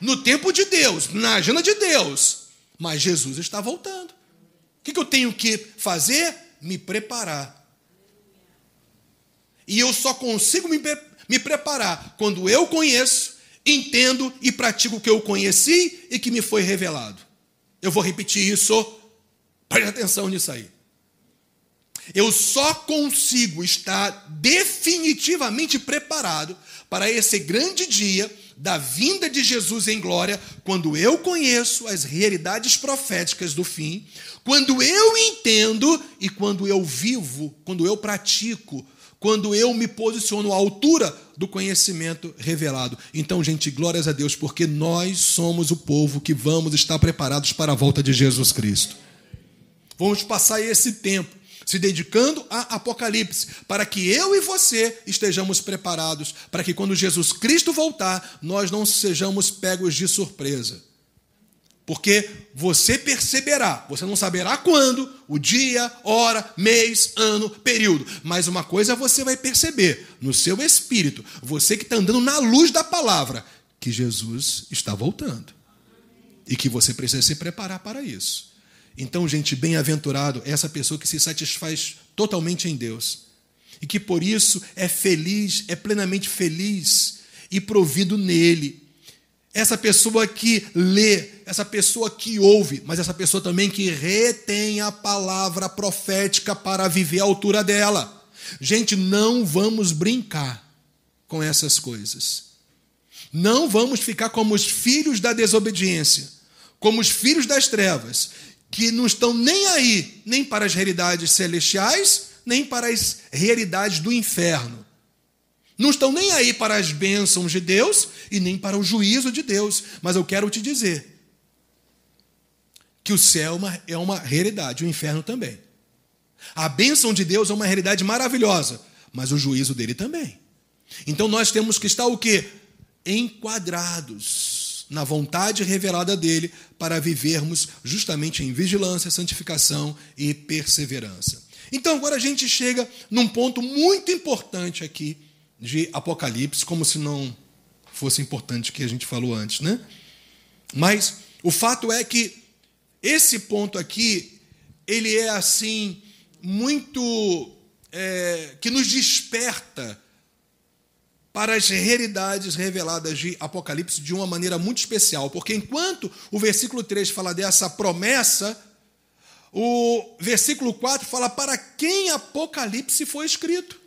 no tempo de Deus, na agenda de Deus. Mas Jesus está voltando. O que eu tenho que fazer? Me preparar. E eu só consigo me, me preparar quando eu conheço, entendo e pratico o que eu conheci e que me foi revelado. Eu vou repetir isso. Preste atenção nisso aí. Eu só consigo estar definitivamente preparado para esse grande dia da vinda de Jesus em glória quando eu conheço as realidades proféticas do fim, quando eu entendo e quando eu vivo, quando eu pratico, quando eu me posiciono à altura do conhecimento revelado. Então, gente, glórias a Deus, porque nós somos o povo que vamos estar preparados para a volta de Jesus Cristo. Vamos passar esse tempo se dedicando a Apocalipse, para que eu e você estejamos preparados, para que quando Jesus Cristo voltar, nós não sejamos pegos de surpresa. Porque você perceberá, você não saberá quando, o dia, hora, mês, ano, período, mas uma coisa você vai perceber no seu espírito, você que está andando na luz da palavra, que Jesus está voltando e que você precisa se preparar para isso. Então, gente, bem-aventurado é essa pessoa que se satisfaz totalmente em Deus e que por isso é feliz, é plenamente feliz e provido nele. Essa pessoa que lê, essa pessoa que ouve, mas essa pessoa também que retém a palavra profética para viver à altura dela. Gente, não vamos brincar com essas coisas. Não vamos ficar como os filhos da desobediência, como os filhos das trevas, que não estão nem aí, nem para as realidades celestiais, nem para as realidades do inferno. Não estão nem aí para as bênçãos de Deus e nem para o juízo de Deus. Mas eu quero te dizer que o céu é uma é realidade, o inferno também. A bênção de Deus é uma realidade maravilhosa, mas o juízo dele também. Então nós temos que estar o quê? Enquadrados na vontade revelada dele para vivermos justamente em vigilância, santificação e perseverança. Então agora a gente chega num ponto muito importante aqui de Apocalipse, como se não fosse importante o que a gente falou antes, né? Mas o fato é que esse ponto aqui, ele é assim, muito. É, que nos desperta para as realidades reveladas de Apocalipse de uma maneira muito especial, porque enquanto o versículo 3 fala dessa promessa, o versículo 4 fala para quem Apocalipse foi escrito.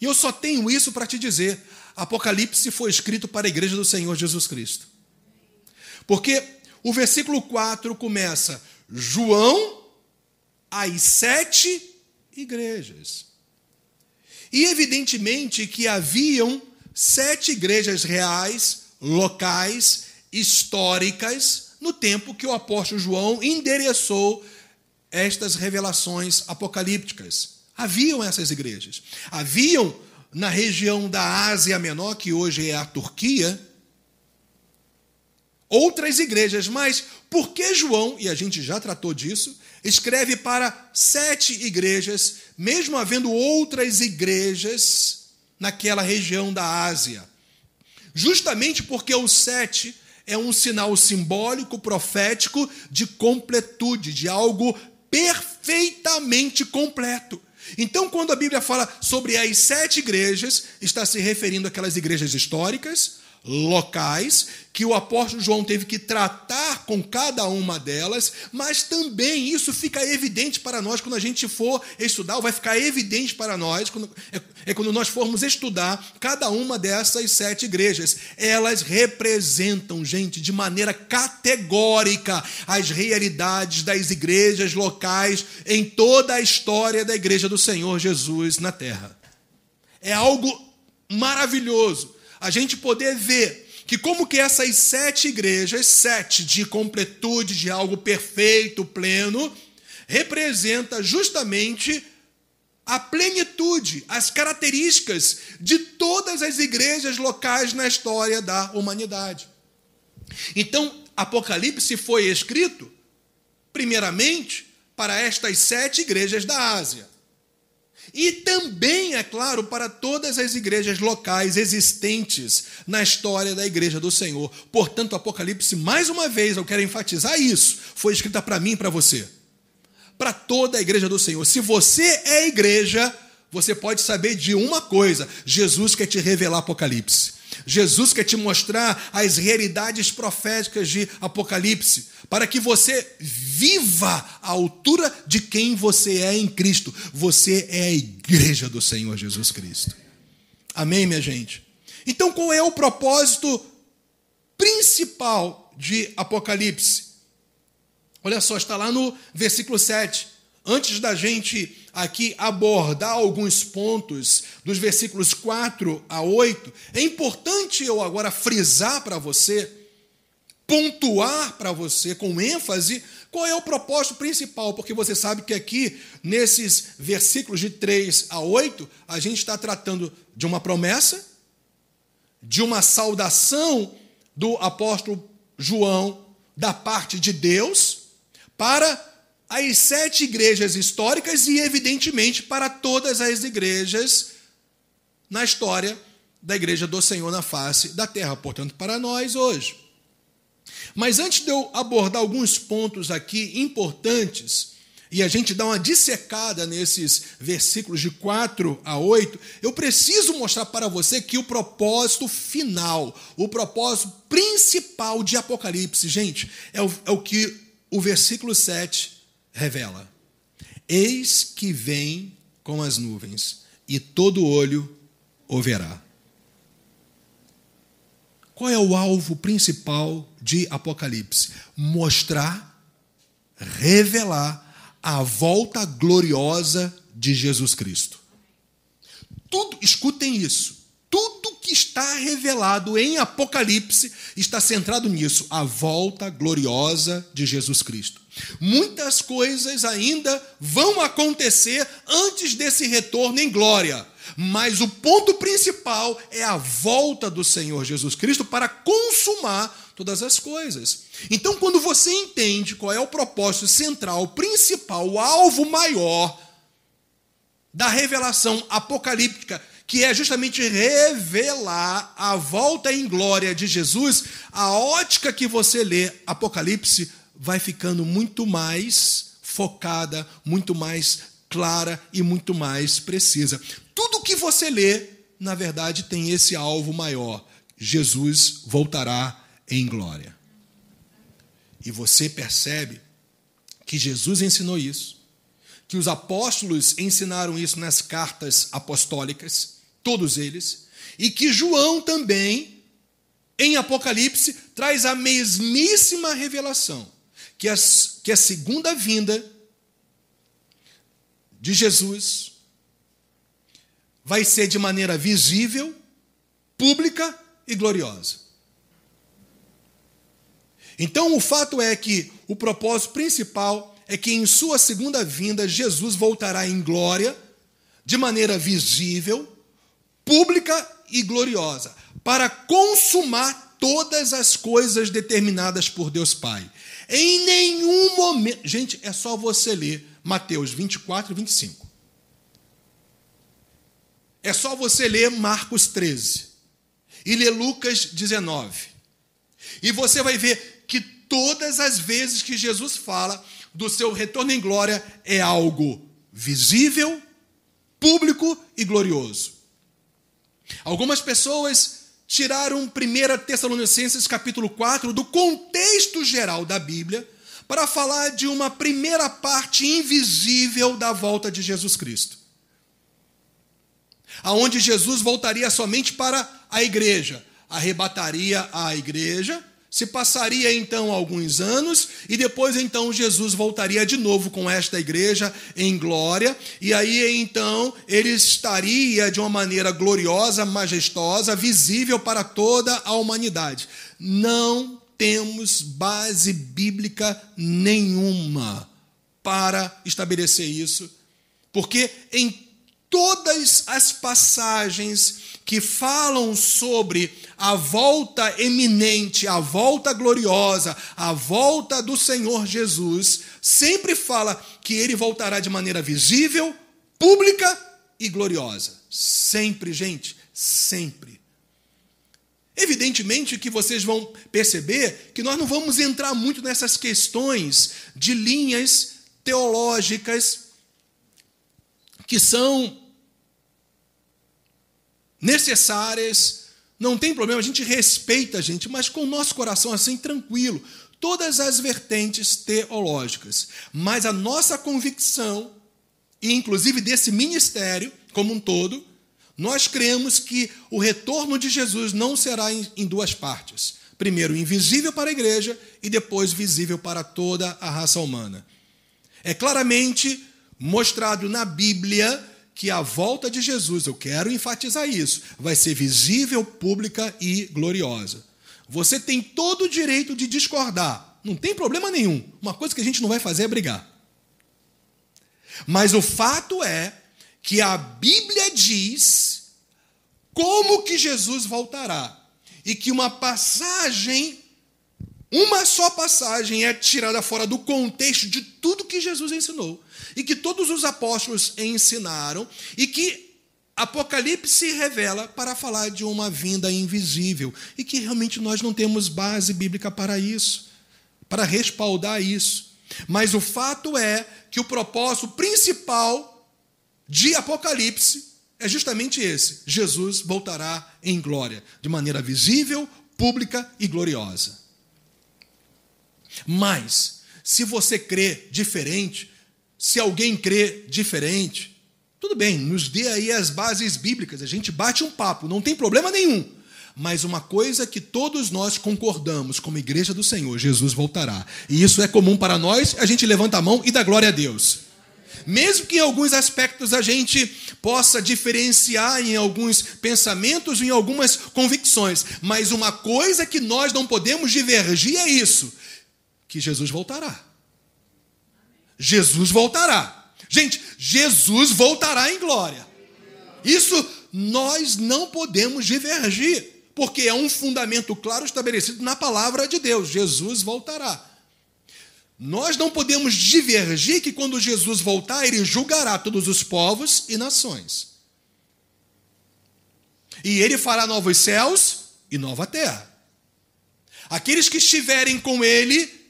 E eu só tenho isso para te dizer: Apocalipse foi escrito para a igreja do Senhor Jesus Cristo. Porque o versículo 4 começa: João, as sete igrejas. E evidentemente que haviam sete igrejas reais, locais, históricas, no tempo que o apóstolo João endereçou estas revelações apocalípticas. Haviam essas igrejas. Haviam na região da Ásia Menor, que hoje é a Turquia, outras igrejas, mas por que João, e a gente já tratou disso, escreve para sete igrejas, mesmo havendo outras igrejas naquela região da Ásia. Justamente porque o sete é um sinal simbólico, profético de completude, de algo perfeitamente completo. Então, quando a Bíblia fala sobre as sete igrejas, está se referindo àquelas igrejas históricas, locais que o apóstolo João teve que tratar com cada uma delas, mas também isso fica evidente para nós quando a gente for estudar, vai ficar evidente para nós quando, é, é quando nós formos estudar cada uma dessas sete igrejas. Elas representam, gente, de maneira categórica as realidades das igrejas locais em toda a história da igreja do Senhor Jesus na terra. É algo maravilhoso a gente poder ver que como que essas sete igrejas, sete de completude, de algo perfeito, pleno, representa justamente a plenitude, as características de todas as igrejas locais na história da humanidade. Então, Apocalipse foi escrito, primeiramente, para estas sete igrejas da Ásia. E também, é claro, para todas as igrejas locais existentes na história da igreja do Senhor. Portanto, Apocalipse, mais uma vez, eu quero enfatizar isso, foi escrita para mim e para você. Para toda a igreja do Senhor. Se você é igreja, você pode saber de uma coisa: Jesus quer te revelar Apocalipse. Jesus quer te mostrar as realidades proféticas de Apocalipse, para que você viva à altura de quem você é em Cristo. Você é a igreja do Senhor Jesus Cristo. Amém, minha gente? Então, qual é o propósito principal de Apocalipse? Olha só, está lá no versículo 7. Antes da gente aqui abordar alguns pontos dos versículos 4 a 8, é importante eu agora frisar para você, pontuar para você com ênfase qual é o propósito principal, porque você sabe que aqui, nesses versículos de 3 a 8, a gente está tratando de uma promessa, de uma saudação do apóstolo João da parte de Deus para as sete igrejas históricas e, evidentemente, para todas as igrejas na história da igreja do Senhor na face da terra, portanto, para nós hoje. Mas antes de eu abordar alguns pontos aqui importantes, e a gente dá uma dissecada nesses versículos de 4 a 8, eu preciso mostrar para você que o propósito final, o propósito principal de Apocalipse, gente, é o, é o que o versículo 7 revela: Eis que vem com as nuvens, e todo olho o verá. Qual é o alvo principal de Apocalipse? Mostrar, revelar a volta gloriosa de Jesus Cristo. Tudo, escutem isso. Tudo que está revelado em Apocalipse está centrado nisso, a volta gloriosa de Jesus Cristo. Muitas coisas ainda vão acontecer antes desse retorno em glória, mas o ponto principal é a volta do Senhor Jesus Cristo para consumar todas as coisas. Então, quando você entende qual é o propósito central, principal, o alvo maior da revelação apocalíptica, que é justamente revelar a volta em glória de Jesus, a ótica que você lê Apocalipse vai ficando muito mais focada, muito mais clara e muito mais precisa. Tudo que você lê, na verdade, tem esse alvo maior: Jesus voltará em glória. E você percebe que Jesus ensinou isso, que os apóstolos ensinaram isso nas cartas apostólicas, todos eles, e que João também, em Apocalipse, traz a mesmíssima revelação que a, que a segunda vinda de Jesus vai ser de maneira visível, pública e gloriosa. Então, o fato é que o propósito principal é que em sua segunda vinda Jesus voltará em glória, de maneira visível, pública e gloriosa, para consumar todas as coisas determinadas por Deus Pai. Em nenhum momento. Gente, é só você ler Mateus 24 e 25. É só você ler Marcos 13 e ler Lucas 19. E você vai ver que todas as vezes que Jesus fala do seu retorno em glória é algo visível, público e glorioso. Algumas pessoas tiraram 1 Tessalonicenses capítulo 4 do contexto geral da Bíblia para falar de uma primeira parte invisível da volta de Jesus Cristo. Aonde Jesus voltaria somente para a igreja, arrebataria a igreja se passaria então alguns anos e depois então Jesus voltaria de novo com esta igreja em glória, e aí então ele estaria de uma maneira gloriosa, majestosa, visível para toda a humanidade. Não temos base bíblica nenhuma para estabelecer isso, porque em todas as passagens que falam sobre a volta eminente, a volta gloriosa, a volta do Senhor Jesus, sempre fala que ele voltará de maneira visível, pública e gloriosa. Sempre, gente, sempre. Evidentemente que vocês vão perceber que nós não vamos entrar muito nessas questões de linhas teológicas que são necessárias, não tem problema, a gente respeita a gente, mas com o nosso coração assim tranquilo, todas as vertentes teológicas. Mas a nossa convicção, e inclusive desse ministério como um todo, nós cremos que o retorno de Jesus não será em, duas partes. Primeiro, invisível para a igreja e depois visível para toda a raça humana. É claramente mostrado na Bíblia que a volta de Jesus, eu quero enfatizar isso, vai ser visível, pública e gloriosa. Você tem todo o direito de discordar, não tem problema nenhum. Uma coisa que a gente não vai fazer é brigar. Mas o fato é que a Bíblia diz como que Jesus voltará e que uma passagem, uma só passagem é tirada fora do contexto de tudo que Jesus ensinou e que todos os apóstolos ensinaram e que Apocalipse revela para falar de uma vinda invisível e que realmente nós não temos base bíblica para isso, para respaldar isso. Mas o fato é que o propósito principal de Apocalipse é justamente esse: Jesus voltará em glória, de maneira visível, pública e gloriosa. Mas, se você crê diferente, se alguém crê diferente, tudo bem, nos dê aí as bases bíblicas, a gente bate um papo, não tem problema nenhum. Mas uma coisa que todos nós concordamos como igreja do Senhor, Jesus voltará. E isso é comum para nós, a gente levanta a mão e dá glória a Deus. Mesmo que em alguns aspectos a gente possa diferenciar em alguns pensamentos, em algumas convicções, mas uma coisa que nós não podemos divergir é isso: que Jesus voltará. Jesus voltará. Gente, Jesus voltará em glória. Isso nós não podemos divergir, porque é um fundamento claro estabelecido na palavra de Deus. Jesus voltará. Nós não podemos divergir que quando Jesus voltar, ele julgará todos os povos e nações. E ele fará novos céus e nova terra. Aqueles que estiverem com ele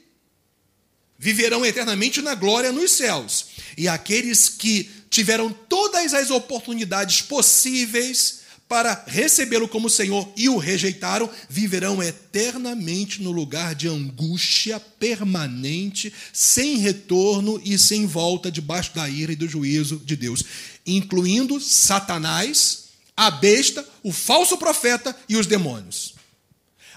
viverão eternamente na glória nos céus. E aqueles que tiveram todas as oportunidades possíveis para recebê-lo como Senhor e o rejeitaram, viverão eternamente no lugar de angústia permanente, sem retorno e sem volta debaixo da ira e do juízo de Deus, incluindo Satanás, a besta, o falso profeta e os demônios.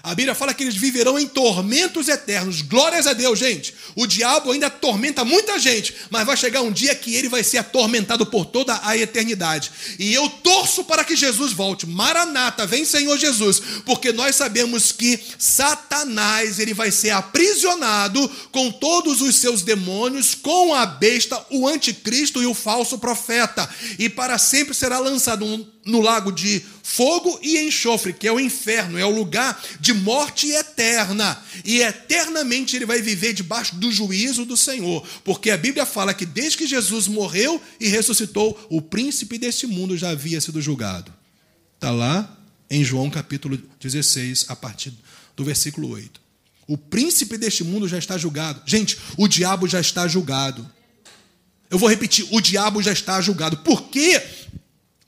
A Bíblia fala que eles viverão em tormentos eternos. Glórias a Deus, gente. O diabo ainda atormenta muita gente, mas vai chegar um dia que ele vai ser atormentado por toda a eternidade. E eu torço para que Jesus volte. Maranata, vem Senhor Jesus, porque nós sabemos que Satanás ele vai ser aprisionado com todos os seus demônios, com a besta, o anticristo e o falso profeta, e para sempre será lançado no lago de fogo e enxofre, que é o inferno, é o lugar de morte eterna. E eternamente ele vai viver debaixo do juízo do Senhor, porque a Bíblia fala que desde que Jesus morreu e ressuscitou, o príncipe deste mundo já havia sido julgado. Está lá em João capítulo 16, a partir do versículo 8. O príncipe deste mundo já está julgado. Gente, o diabo já está julgado. Eu vou repetir: o diabo já está julgado. Por quê?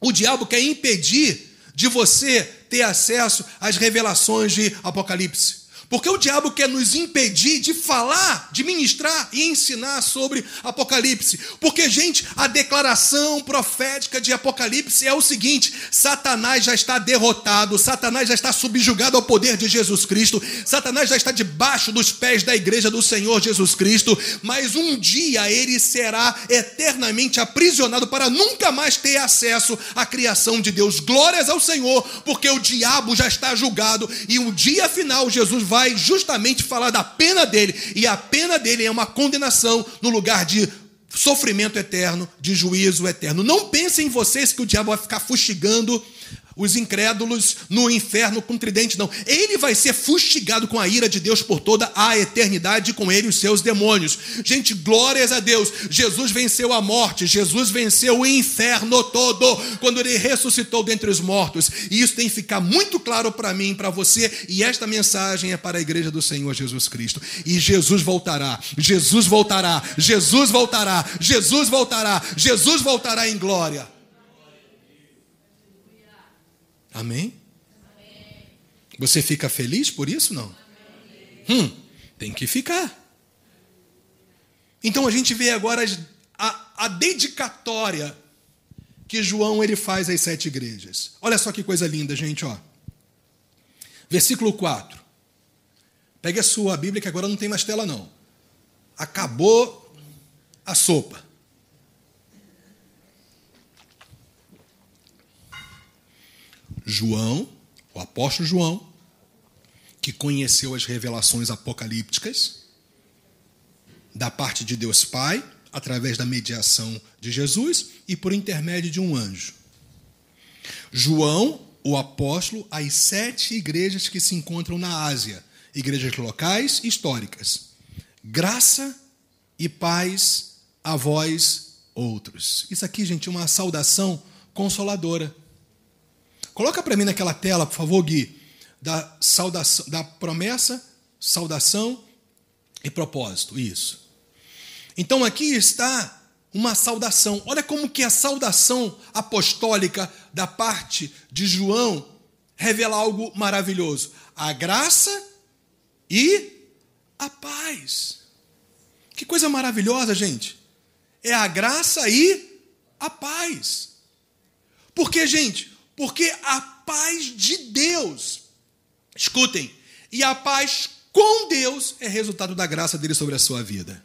O diabo quer impedir de você ter acesso às revelações de Apocalipse. Porque o diabo quer nos impedir de falar, de ministrar e ensinar sobre Apocalipse. Porque, gente, a declaração profética de Apocalipse é o seguinte: Satanás já está derrotado, Satanás já está subjugado ao poder de Jesus Cristo, Satanás já está debaixo dos pés da igreja do Senhor Jesus Cristo, mas um dia ele será eternamente aprisionado para nunca mais ter acesso à criação de Deus. Glórias ao Senhor, porque o diabo já está julgado e o dia final Jesus vai vai justamente falar da pena dele, e a pena dele é uma condenação no lugar de sofrimento eterno, de juízo eterno. Não pensem em vocês que o diabo vai ficar fustigando os incrédulos no inferno com tridente, não. Ele vai ser fustigado com a ira de Deus por toda a eternidade, com ele os seus demônios. Gente, glórias a Deus. Jesus venceu a morte, Jesus venceu o inferno todo quando ele ressuscitou dentre os mortos. E isso tem que ficar muito claro para mim, para você, e esta mensagem é para a igreja do Senhor Jesus Cristo. E Jesus voltará. Jesus voltará. Jesus voltará. Jesus voltará. Jesus voltará em glória. Amém? Você fica feliz por isso? Não? Hum, tem que ficar. Então a gente vê agora a, a dedicatória que João ele faz às sete igrejas. Olha só que coisa linda, gente, ó. Versículo 4. Pegue a sua Bíblia que agora não tem mais tela não. Acabou a sopa. João, o apóstolo João, que conheceu as revelações apocalípticas da parte de Deus Pai, através da mediação de Jesus e por intermédio de um anjo. João, o apóstolo, às sete igrejas que se encontram na Ásia, igrejas locais e históricas. Graça e paz a vós outros. Isso aqui, gente, é uma saudação consoladora. Coloca para mim naquela tela, por favor, Gui, da saudação, da promessa, saudação e propósito. Isso. Então aqui está uma saudação. Olha como que a saudação apostólica da parte de João revela algo maravilhoso. A graça e a paz. Que coisa maravilhosa, gente. É a graça e a paz. Por que, gente? Porque a paz de Deus, escutem, e a paz com Deus é resultado da graça dele sobre a sua vida.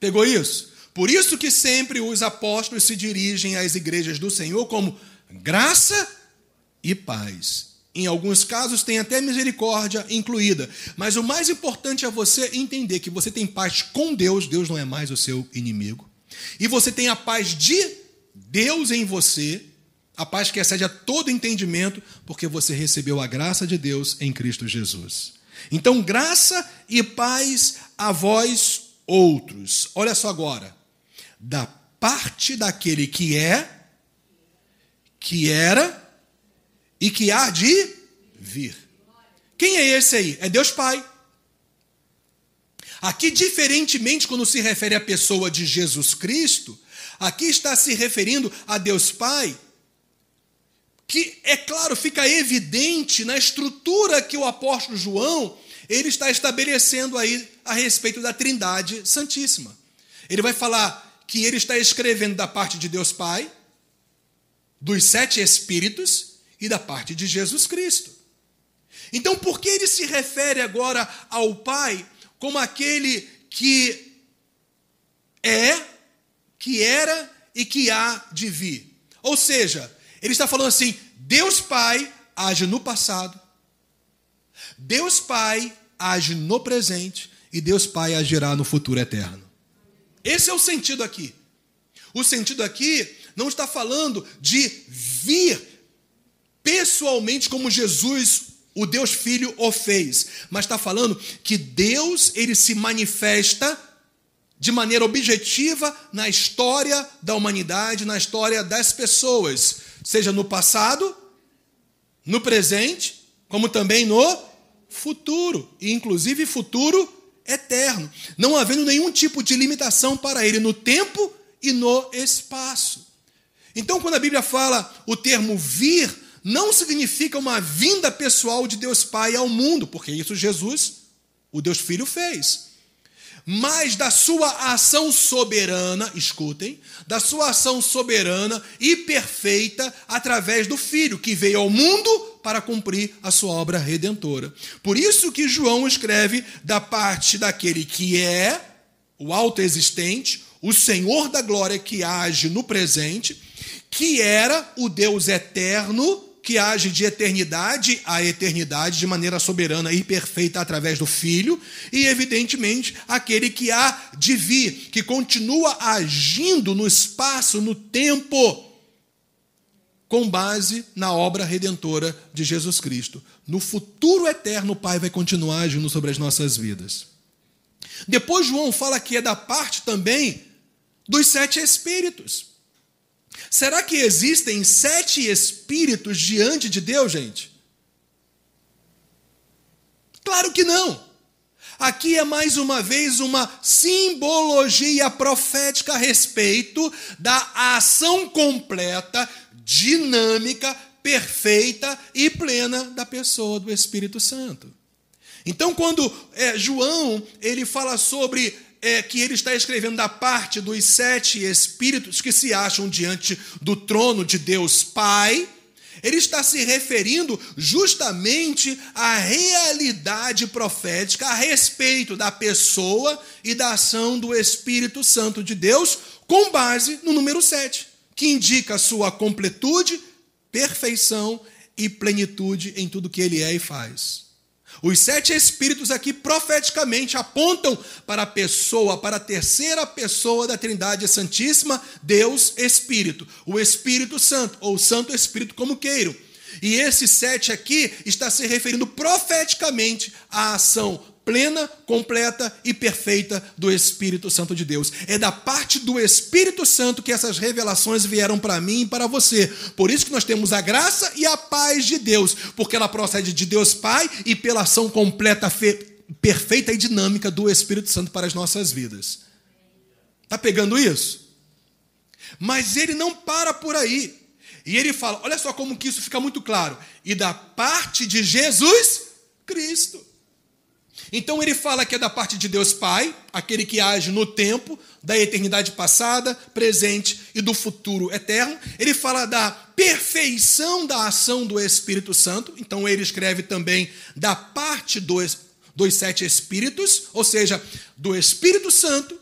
Pegou isso? Por isso que sempre os apóstolos se dirigem às igrejas do Senhor como graça e paz. Em alguns casos tem até misericórdia incluída. Mas o mais importante é você entender que você tem paz com Deus, Deus não é mais o seu inimigo. E você tem a paz de Deus em você, a paz que excede a todo entendimento, porque você recebeu a graça de Deus em Cristo Jesus. Então, graça e paz a vós outros. Olha só agora. Da parte daquele que é, que era e que há de vir. Quem é esse aí? É Deus Pai. Aqui, diferentemente, quando se refere à pessoa de Jesus Cristo, aqui está se referindo a Deus Pai, que, é claro, fica evidente na estrutura que o apóstolo João ele está estabelecendo aí a respeito da Trindade Santíssima. Ele vai falar que ele está escrevendo da parte de Deus Pai, dos sete Espíritos e da parte de Jesus Cristo. Então, por que ele se refere agora ao Pai como aquele que é, que era e que há de vir? Ou seja, ele está falando assim: Deus Pai age no passado, Deus Pai age no presente e Deus Pai agirá no futuro eterno. Esse é o sentido aqui. O sentido aqui não está falando de vir pessoalmente como Jesus, o Deus Filho, o fez, mas está falando que Deus ele se manifesta de maneira objetiva na história da humanidade, na história das pessoas, seja no passado, no presente, como também no futuro, e inclusive futuro eterno, não havendo nenhum tipo de limitação para ele no tempo e no espaço. Então, quando a Bíblia fala o termo vir, não significa uma vinda pessoal de Deus Pai ao mundo, porque isso Jesus, o Deus Filho, fez mas da sua ação soberana, escutem, da sua ação soberana e perfeita através do Filho, que veio ao mundo para cumprir a sua obra redentora. Por isso que João escreve da parte daquele que é o autoexistente, o Senhor da glória que age no presente, que era o Deus eterno que age de eternidade a eternidade de maneira soberana e perfeita através do Filho, e evidentemente aquele que há de vir, que continua agindo no espaço, no tempo, com base na obra redentora de Jesus Cristo. No futuro eterno, o Pai vai continuar agindo sobre as nossas vidas. Depois, João fala que é da parte também dos sete Espíritos. Será que existem sete espíritos diante de Deus, gente? Claro que não. Aqui é mais uma vez uma simbologia profética a respeito da ação completa, dinâmica, perfeita e plena da pessoa do Espírito Santo. Então, quando é, João ele fala sobre é, que ele está escrevendo da parte dos sete espíritos que se acham diante do trono de Deus Pai, ele está se referindo justamente à realidade profética a respeito da pessoa e da ação do Espírito Santo de Deus, com base no número 7, que indica sua completude, perfeição e plenitude em tudo que ele é e faz. Os sete espíritos aqui profeticamente apontam para a pessoa, para a terceira pessoa da Trindade Santíssima, Deus Espírito, o Espírito Santo, ou Santo Espírito, como queiram. E esse sete aqui está se referindo profeticamente à ação plena, completa e perfeita do Espírito Santo de Deus. É da parte do Espírito Santo que essas revelações vieram para mim e para você. Por isso que nós temos a graça e a paz de Deus, porque ela procede de Deus Pai e pela ação completa, perfeita e dinâmica do Espírito Santo para as nossas vidas. Tá pegando isso? Mas ele não para por aí. E ele fala: olha só como que isso fica muito claro. E da parte de Jesus Cristo. Então ele fala que é da parte de Deus Pai, aquele que age no tempo da eternidade passada, presente e do futuro eterno. Ele fala da perfeição da ação do Espírito Santo. Então ele escreve também da parte dos, dos sete Espíritos, ou seja, do Espírito Santo,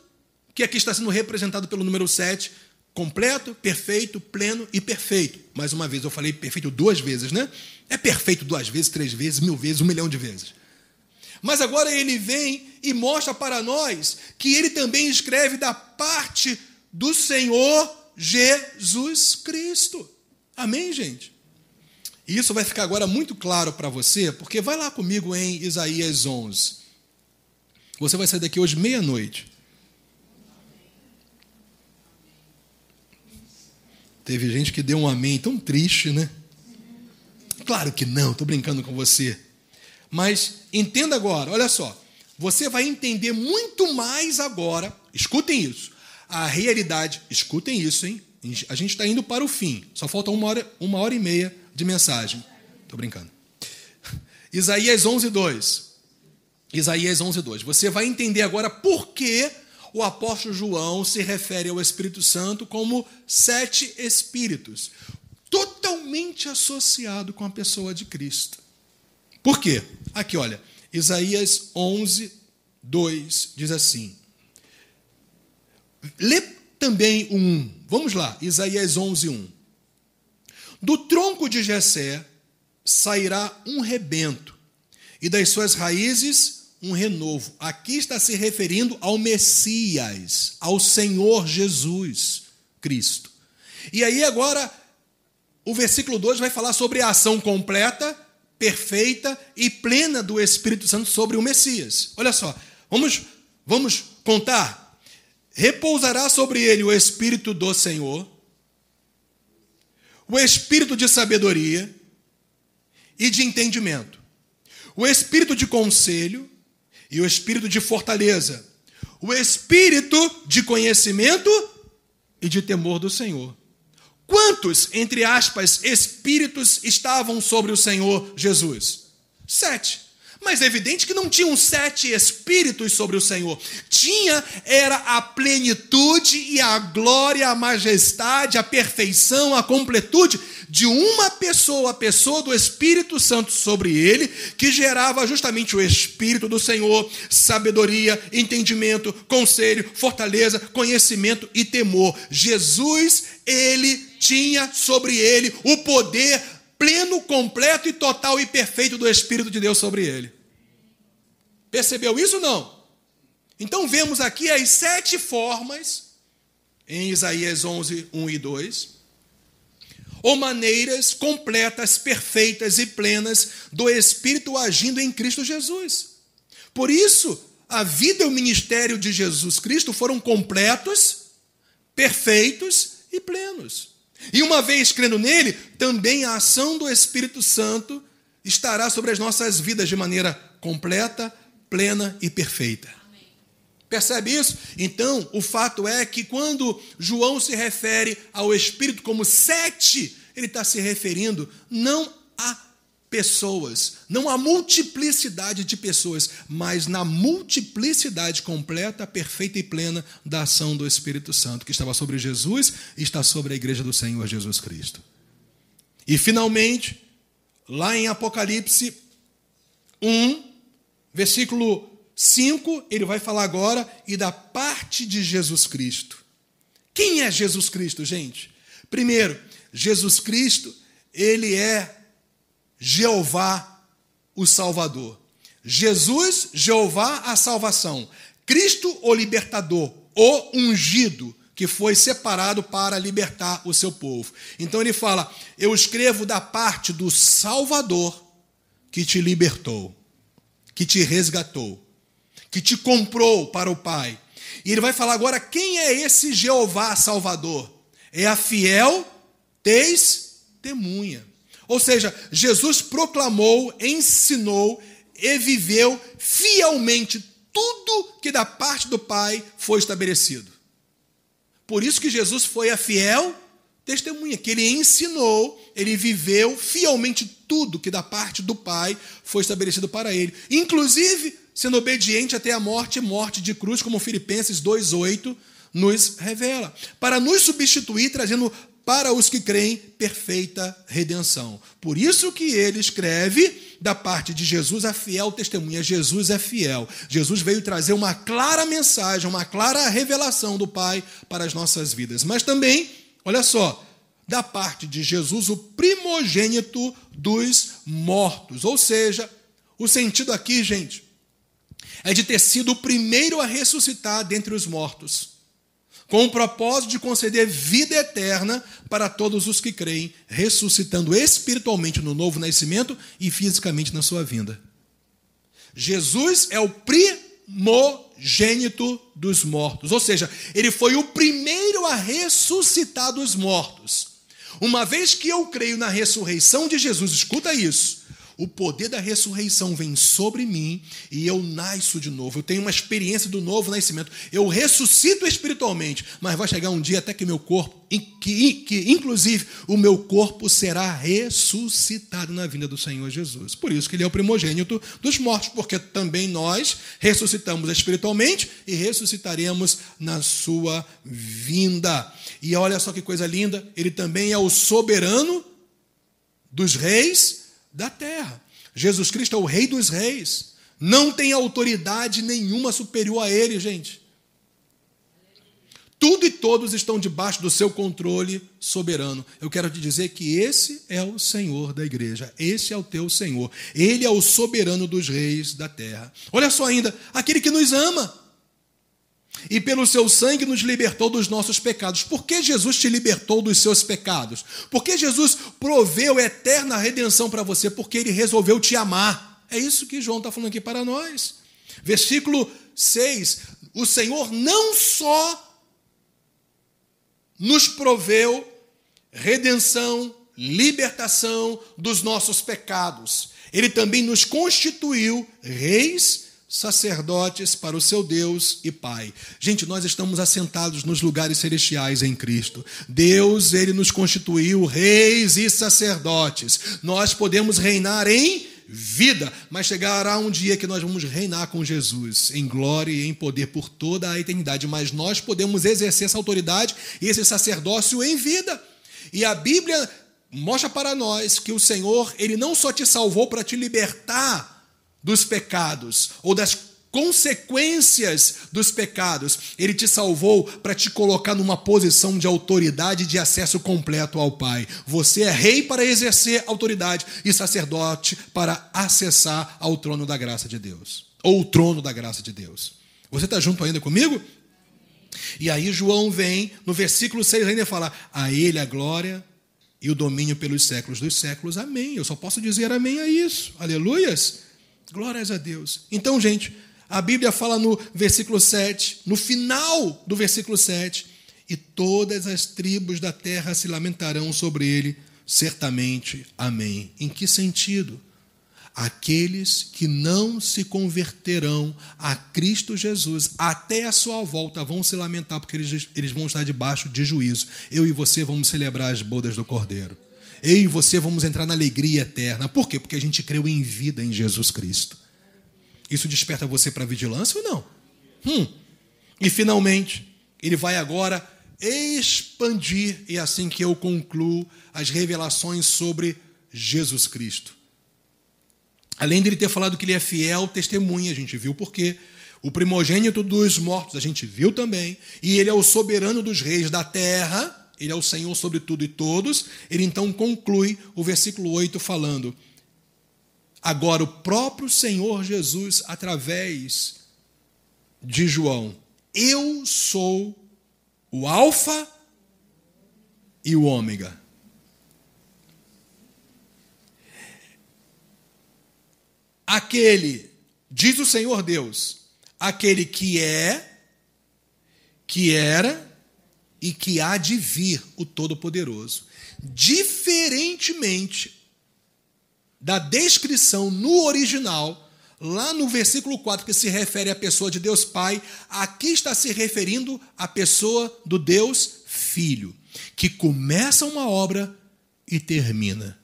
que aqui está sendo representado pelo número sete, completo, perfeito, pleno e perfeito. Mais uma vez, eu falei perfeito duas vezes, né? É perfeito duas vezes, três vezes, mil vezes, um milhão de vezes. Mas agora ele vem e mostra para nós que ele também escreve da parte do Senhor Jesus Cristo. Amém, gente? E isso vai ficar agora muito claro para você, porque vai lá comigo em Isaías 11. Você vai sair daqui hoje meia-noite. Teve gente que deu um amém tão triste, né? Claro que não, estou brincando com você. Mas entenda agora, olha só. Você vai entender muito mais agora, escutem isso, a realidade, escutem isso, hein? A gente está indo para o fim, só falta uma hora, uma hora e meia de mensagem. Estou brincando. [laughs] Isaías 11, 2. Isaías 11, 2. Você vai entender agora por que o apóstolo João se refere ao Espírito Santo como sete espíritos, totalmente associado com a pessoa de Cristo. Por quê? Aqui, olha, Isaías 11, 2 diz assim. Lê também um. Vamos lá, Isaías 11, 1. Do tronco de Jessé sairá um rebento, e das suas raízes um renovo. Aqui está se referindo ao Messias, ao Senhor Jesus Cristo. E aí agora o versículo 2 vai falar sobre a ação completa perfeita e plena do Espírito Santo sobre o Messias. Olha só, vamos, vamos contar. Repousará sobre ele o Espírito do Senhor, o Espírito de sabedoria e de entendimento, o Espírito de conselho e o Espírito de fortaleza, o Espírito de conhecimento e de temor do Senhor. Quantos, entre aspas, espíritos estavam sobre o Senhor Jesus? Sete. Mas é evidente que não tinham sete espíritos sobre o Senhor. Tinha era a plenitude e a glória, a majestade, a perfeição, a completude de uma pessoa, a pessoa do Espírito Santo sobre ele, que gerava justamente o Espírito do Senhor, sabedoria, entendimento, conselho, fortaleza, conhecimento e temor. Jesus, ele tinha sobre ele o poder pleno, completo e total e perfeito do Espírito de Deus sobre ele. Percebeu isso não? Então vemos aqui as sete formas, em Isaías 11, 1 e 2, ou maneiras completas, perfeitas e plenas do Espírito agindo em Cristo Jesus. Por isso, a vida e o ministério de Jesus Cristo foram completos, perfeitos e plenos. E uma vez crendo nele, também a ação do Espírito Santo estará sobre as nossas vidas de maneira completa, plena e perfeita. Percebe isso? Então, o fato é que quando João se refere ao Espírito como sete ele está se referindo não a pessoas, não a multiplicidade de pessoas, mas na multiplicidade completa, perfeita e plena da ação do Espírito Santo, que estava sobre Jesus e está sobre a igreja do Senhor Jesus Cristo. E finalmente, lá em Apocalipse 1, versículo 5, ele vai falar agora e da parte de Jesus Cristo. Quem é Jesus Cristo, gente? Primeiro, Jesus Cristo, ele é Jeová, o Salvador. Jesus, Jeová, a salvação. Cristo, o libertador, o ungido, que foi separado para libertar o seu povo. Então ele fala: Eu escrevo da parte do Salvador que te libertou, que te resgatou, que te comprou para o Pai. E ele vai falar agora quem é esse Jeová Salvador? É a fiel testemunha. Ou seja, Jesus proclamou, ensinou e viveu fielmente tudo que da parte do Pai foi estabelecido. Por isso que Jesus foi a fiel testemunha, que ele ensinou, ele viveu fielmente tudo que da parte do Pai foi estabelecido para ele, inclusive sendo obediente até a morte, morte de cruz, como Filipenses 2:8 nos revela, para nos substituir trazendo para os que creem perfeita redenção. Por isso que ele escreve da parte de Jesus a fiel testemunha. Jesus é fiel. Jesus veio trazer uma clara mensagem, uma clara revelação do Pai para as nossas vidas. Mas também, olha só, da parte de Jesus o primogênito dos mortos. Ou seja, o sentido aqui, gente, é de ter sido o primeiro a ressuscitar dentre os mortos com o propósito de conceder vida eterna para todos os que creem, ressuscitando espiritualmente no novo nascimento e fisicamente na sua vinda. Jesus é o primogênito dos mortos, ou seja, ele foi o primeiro a ressuscitar dos mortos. Uma vez que eu creio na ressurreição de Jesus, escuta isso o poder da ressurreição vem sobre mim e eu nasço de novo. Eu tenho uma experiência do novo nascimento. Eu ressuscito espiritualmente, mas vai chegar um dia até que meu corpo, que, que inclusive o meu corpo será ressuscitado na vinda do Senhor Jesus. Por isso que ele é o primogênito dos mortos, porque também nós ressuscitamos espiritualmente e ressuscitaremos na sua vinda. E olha só que coisa linda, ele também é o soberano dos reis da terra. Jesus Cristo é o Rei dos Reis. Não tem autoridade nenhuma superior a ele, gente. Tudo e todos estão debaixo do seu controle soberano. Eu quero te dizer que esse é o Senhor da igreja, esse é o teu Senhor. Ele é o soberano dos reis da terra. Olha só ainda, aquele que nos ama e pelo seu sangue nos libertou dos nossos pecados. Por que Jesus te libertou dos seus pecados? Por que Jesus proveu eterna redenção para você? Porque ele resolveu te amar. É isso que João está falando aqui para nós. Versículo 6: O Senhor não só nos proveu redenção, libertação dos nossos pecados, ele também nos constituiu reis sacerdotes para o seu Deus e Pai. Gente, nós estamos assentados nos lugares celestiais em Cristo. Deus, ele nos constituiu reis e sacerdotes. Nós podemos reinar em vida, mas chegará um dia que nós vamos reinar com Jesus em glória e em poder por toda a eternidade, mas nós podemos exercer essa autoridade e esse sacerdócio em vida. E a Bíblia mostra para nós que o Senhor, ele não só te salvou para te libertar dos pecados ou das consequências dos pecados. Ele te salvou para te colocar numa posição de autoridade de acesso completo ao Pai. Você é rei para exercer autoridade e sacerdote para acessar ao trono da graça de Deus. Ou o trono da graça de Deus. Você está junto ainda comigo? E aí João vem, no versículo 6 ainda fala: A ele a glória e o domínio pelos séculos dos séculos. Amém. Eu só posso dizer amém a isso. Aleluias. Glórias a Deus. Então, gente, a Bíblia fala no versículo 7, no final do versículo 7, e todas as tribos da terra se lamentarão sobre ele, certamente. Amém. Em que sentido? Aqueles que não se converterão a Cristo Jesus até a sua volta vão se lamentar, porque eles, eles vão estar debaixo de juízo. Eu e você vamos celebrar as bodas do Cordeiro. Eu e você vamos entrar na alegria eterna. Por quê? Porque a gente creu em vida em Jesus Cristo. Isso desperta você para vigilância ou não? Hum. E finalmente, ele vai agora expandir, e é assim que eu concluo as revelações sobre Jesus Cristo. Além dele ter falado que ele é fiel, testemunha, a gente viu por quê. O primogênito dos mortos, a gente viu também. E ele é o soberano dos reis da terra, ele é o Senhor sobre tudo e todos. Ele então conclui o versículo 8 falando: Agora o próprio Senhor Jesus, através de João, eu sou o Alfa e o Ômega. Aquele, diz o Senhor Deus, aquele que é, que era e que há de vir, o Todo-Poderoso. Diferentemente da descrição no original, lá no versículo 4, que se refere à pessoa de Deus Pai, aqui está se referindo à pessoa do Deus Filho, que começa uma obra e termina,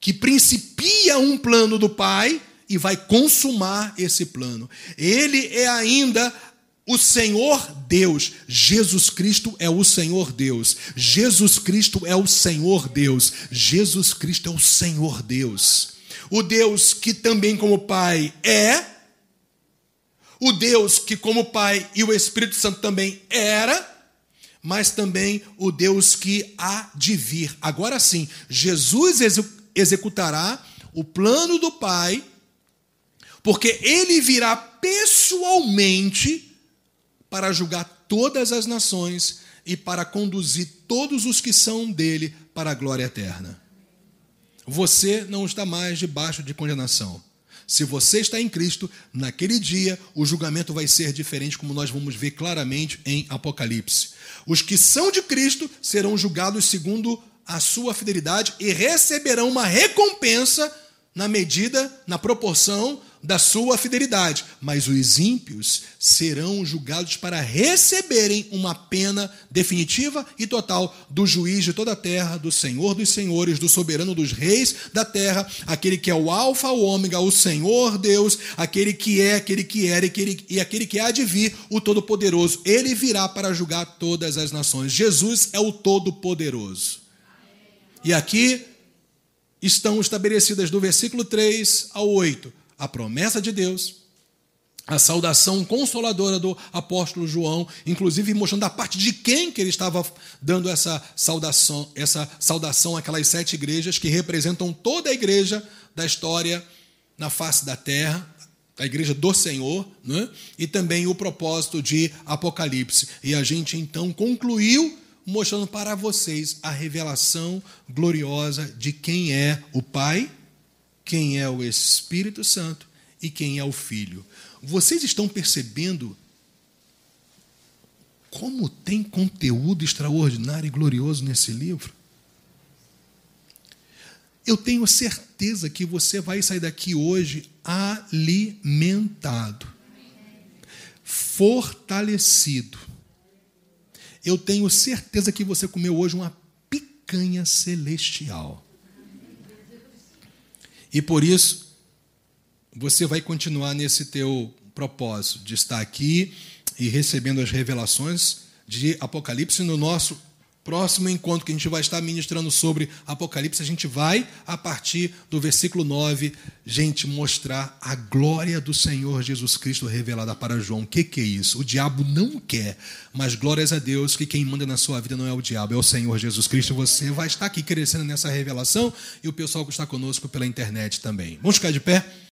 que principia um plano do Pai e vai consumar esse plano. Ele é ainda o Senhor Deus, Jesus Cristo é o Senhor Deus, Jesus Cristo é o Senhor Deus, Jesus Cristo é o Senhor Deus. O Deus que também, como Pai, é, o Deus que, como Pai e o Espírito Santo também era, mas também o Deus que há de vir. Agora sim, Jesus executará o plano do Pai, porque ele virá pessoalmente para julgar todas as nações e para conduzir todos os que são dele para a glória eterna. Você não está mais debaixo de condenação. Se você está em Cristo, naquele dia o julgamento vai ser diferente, como nós vamos ver claramente em Apocalipse. Os que são de Cristo serão julgados segundo a sua fidelidade e receberão uma recompensa na medida, na proporção da sua fidelidade, mas os ímpios serão julgados para receberem uma pena definitiva e total do juiz de toda a terra, do Senhor dos senhores, do soberano dos reis da terra, aquele que é o alfa, o ômega, o Senhor Deus, aquele que é, aquele que era e aquele, e aquele que há de vir, o Todo-Poderoso. Ele virá para julgar todas as nações. Jesus é o Todo-Poderoso. E aqui estão estabelecidas do versículo 3 ao 8 a promessa de Deus, a saudação consoladora do apóstolo João, inclusive mostrando a parte de quem que ele estava dando essa saudação, essa saudação àquelas sete igrejas que representam toda a igreja da história na face da terra, a igreja do Senhor, né? e também o propósito de Apocalipse. E a gente então concluiu mostrando para vocês a revelação gloriosa de quem é o Pai, quem é o Espírito Santo e quem é o Filho. Vocês estão percebendo como tem conteúdo extraordinário e glorioso nesse livro? Eu tenho certeza que você vai sair daqui hoje alimentado, fortalecido. Eu tenho certeza que você comeu hoje uma picanha celestial. E por isso, você vai continuar nesse teu propósito de estar aqui e recebendo as revelações de Apocalipse no nosso próximo encontro que a gente vai estar ministrando sobre Apocalipse, a gente vai, a partir do versículo 9, gente, mostrar a glória do Senhor Jesus Cristo revelada para João. O que, que é isso? O diabo não quer, mas glórias a Deus que quem manda na sua vida não é o diabo, é o Senhor Jesus Cristo. Você vai estar aqui crescendo nessa revelação e o pessoal que está conosco pela internet também. Vamos ficar de pé?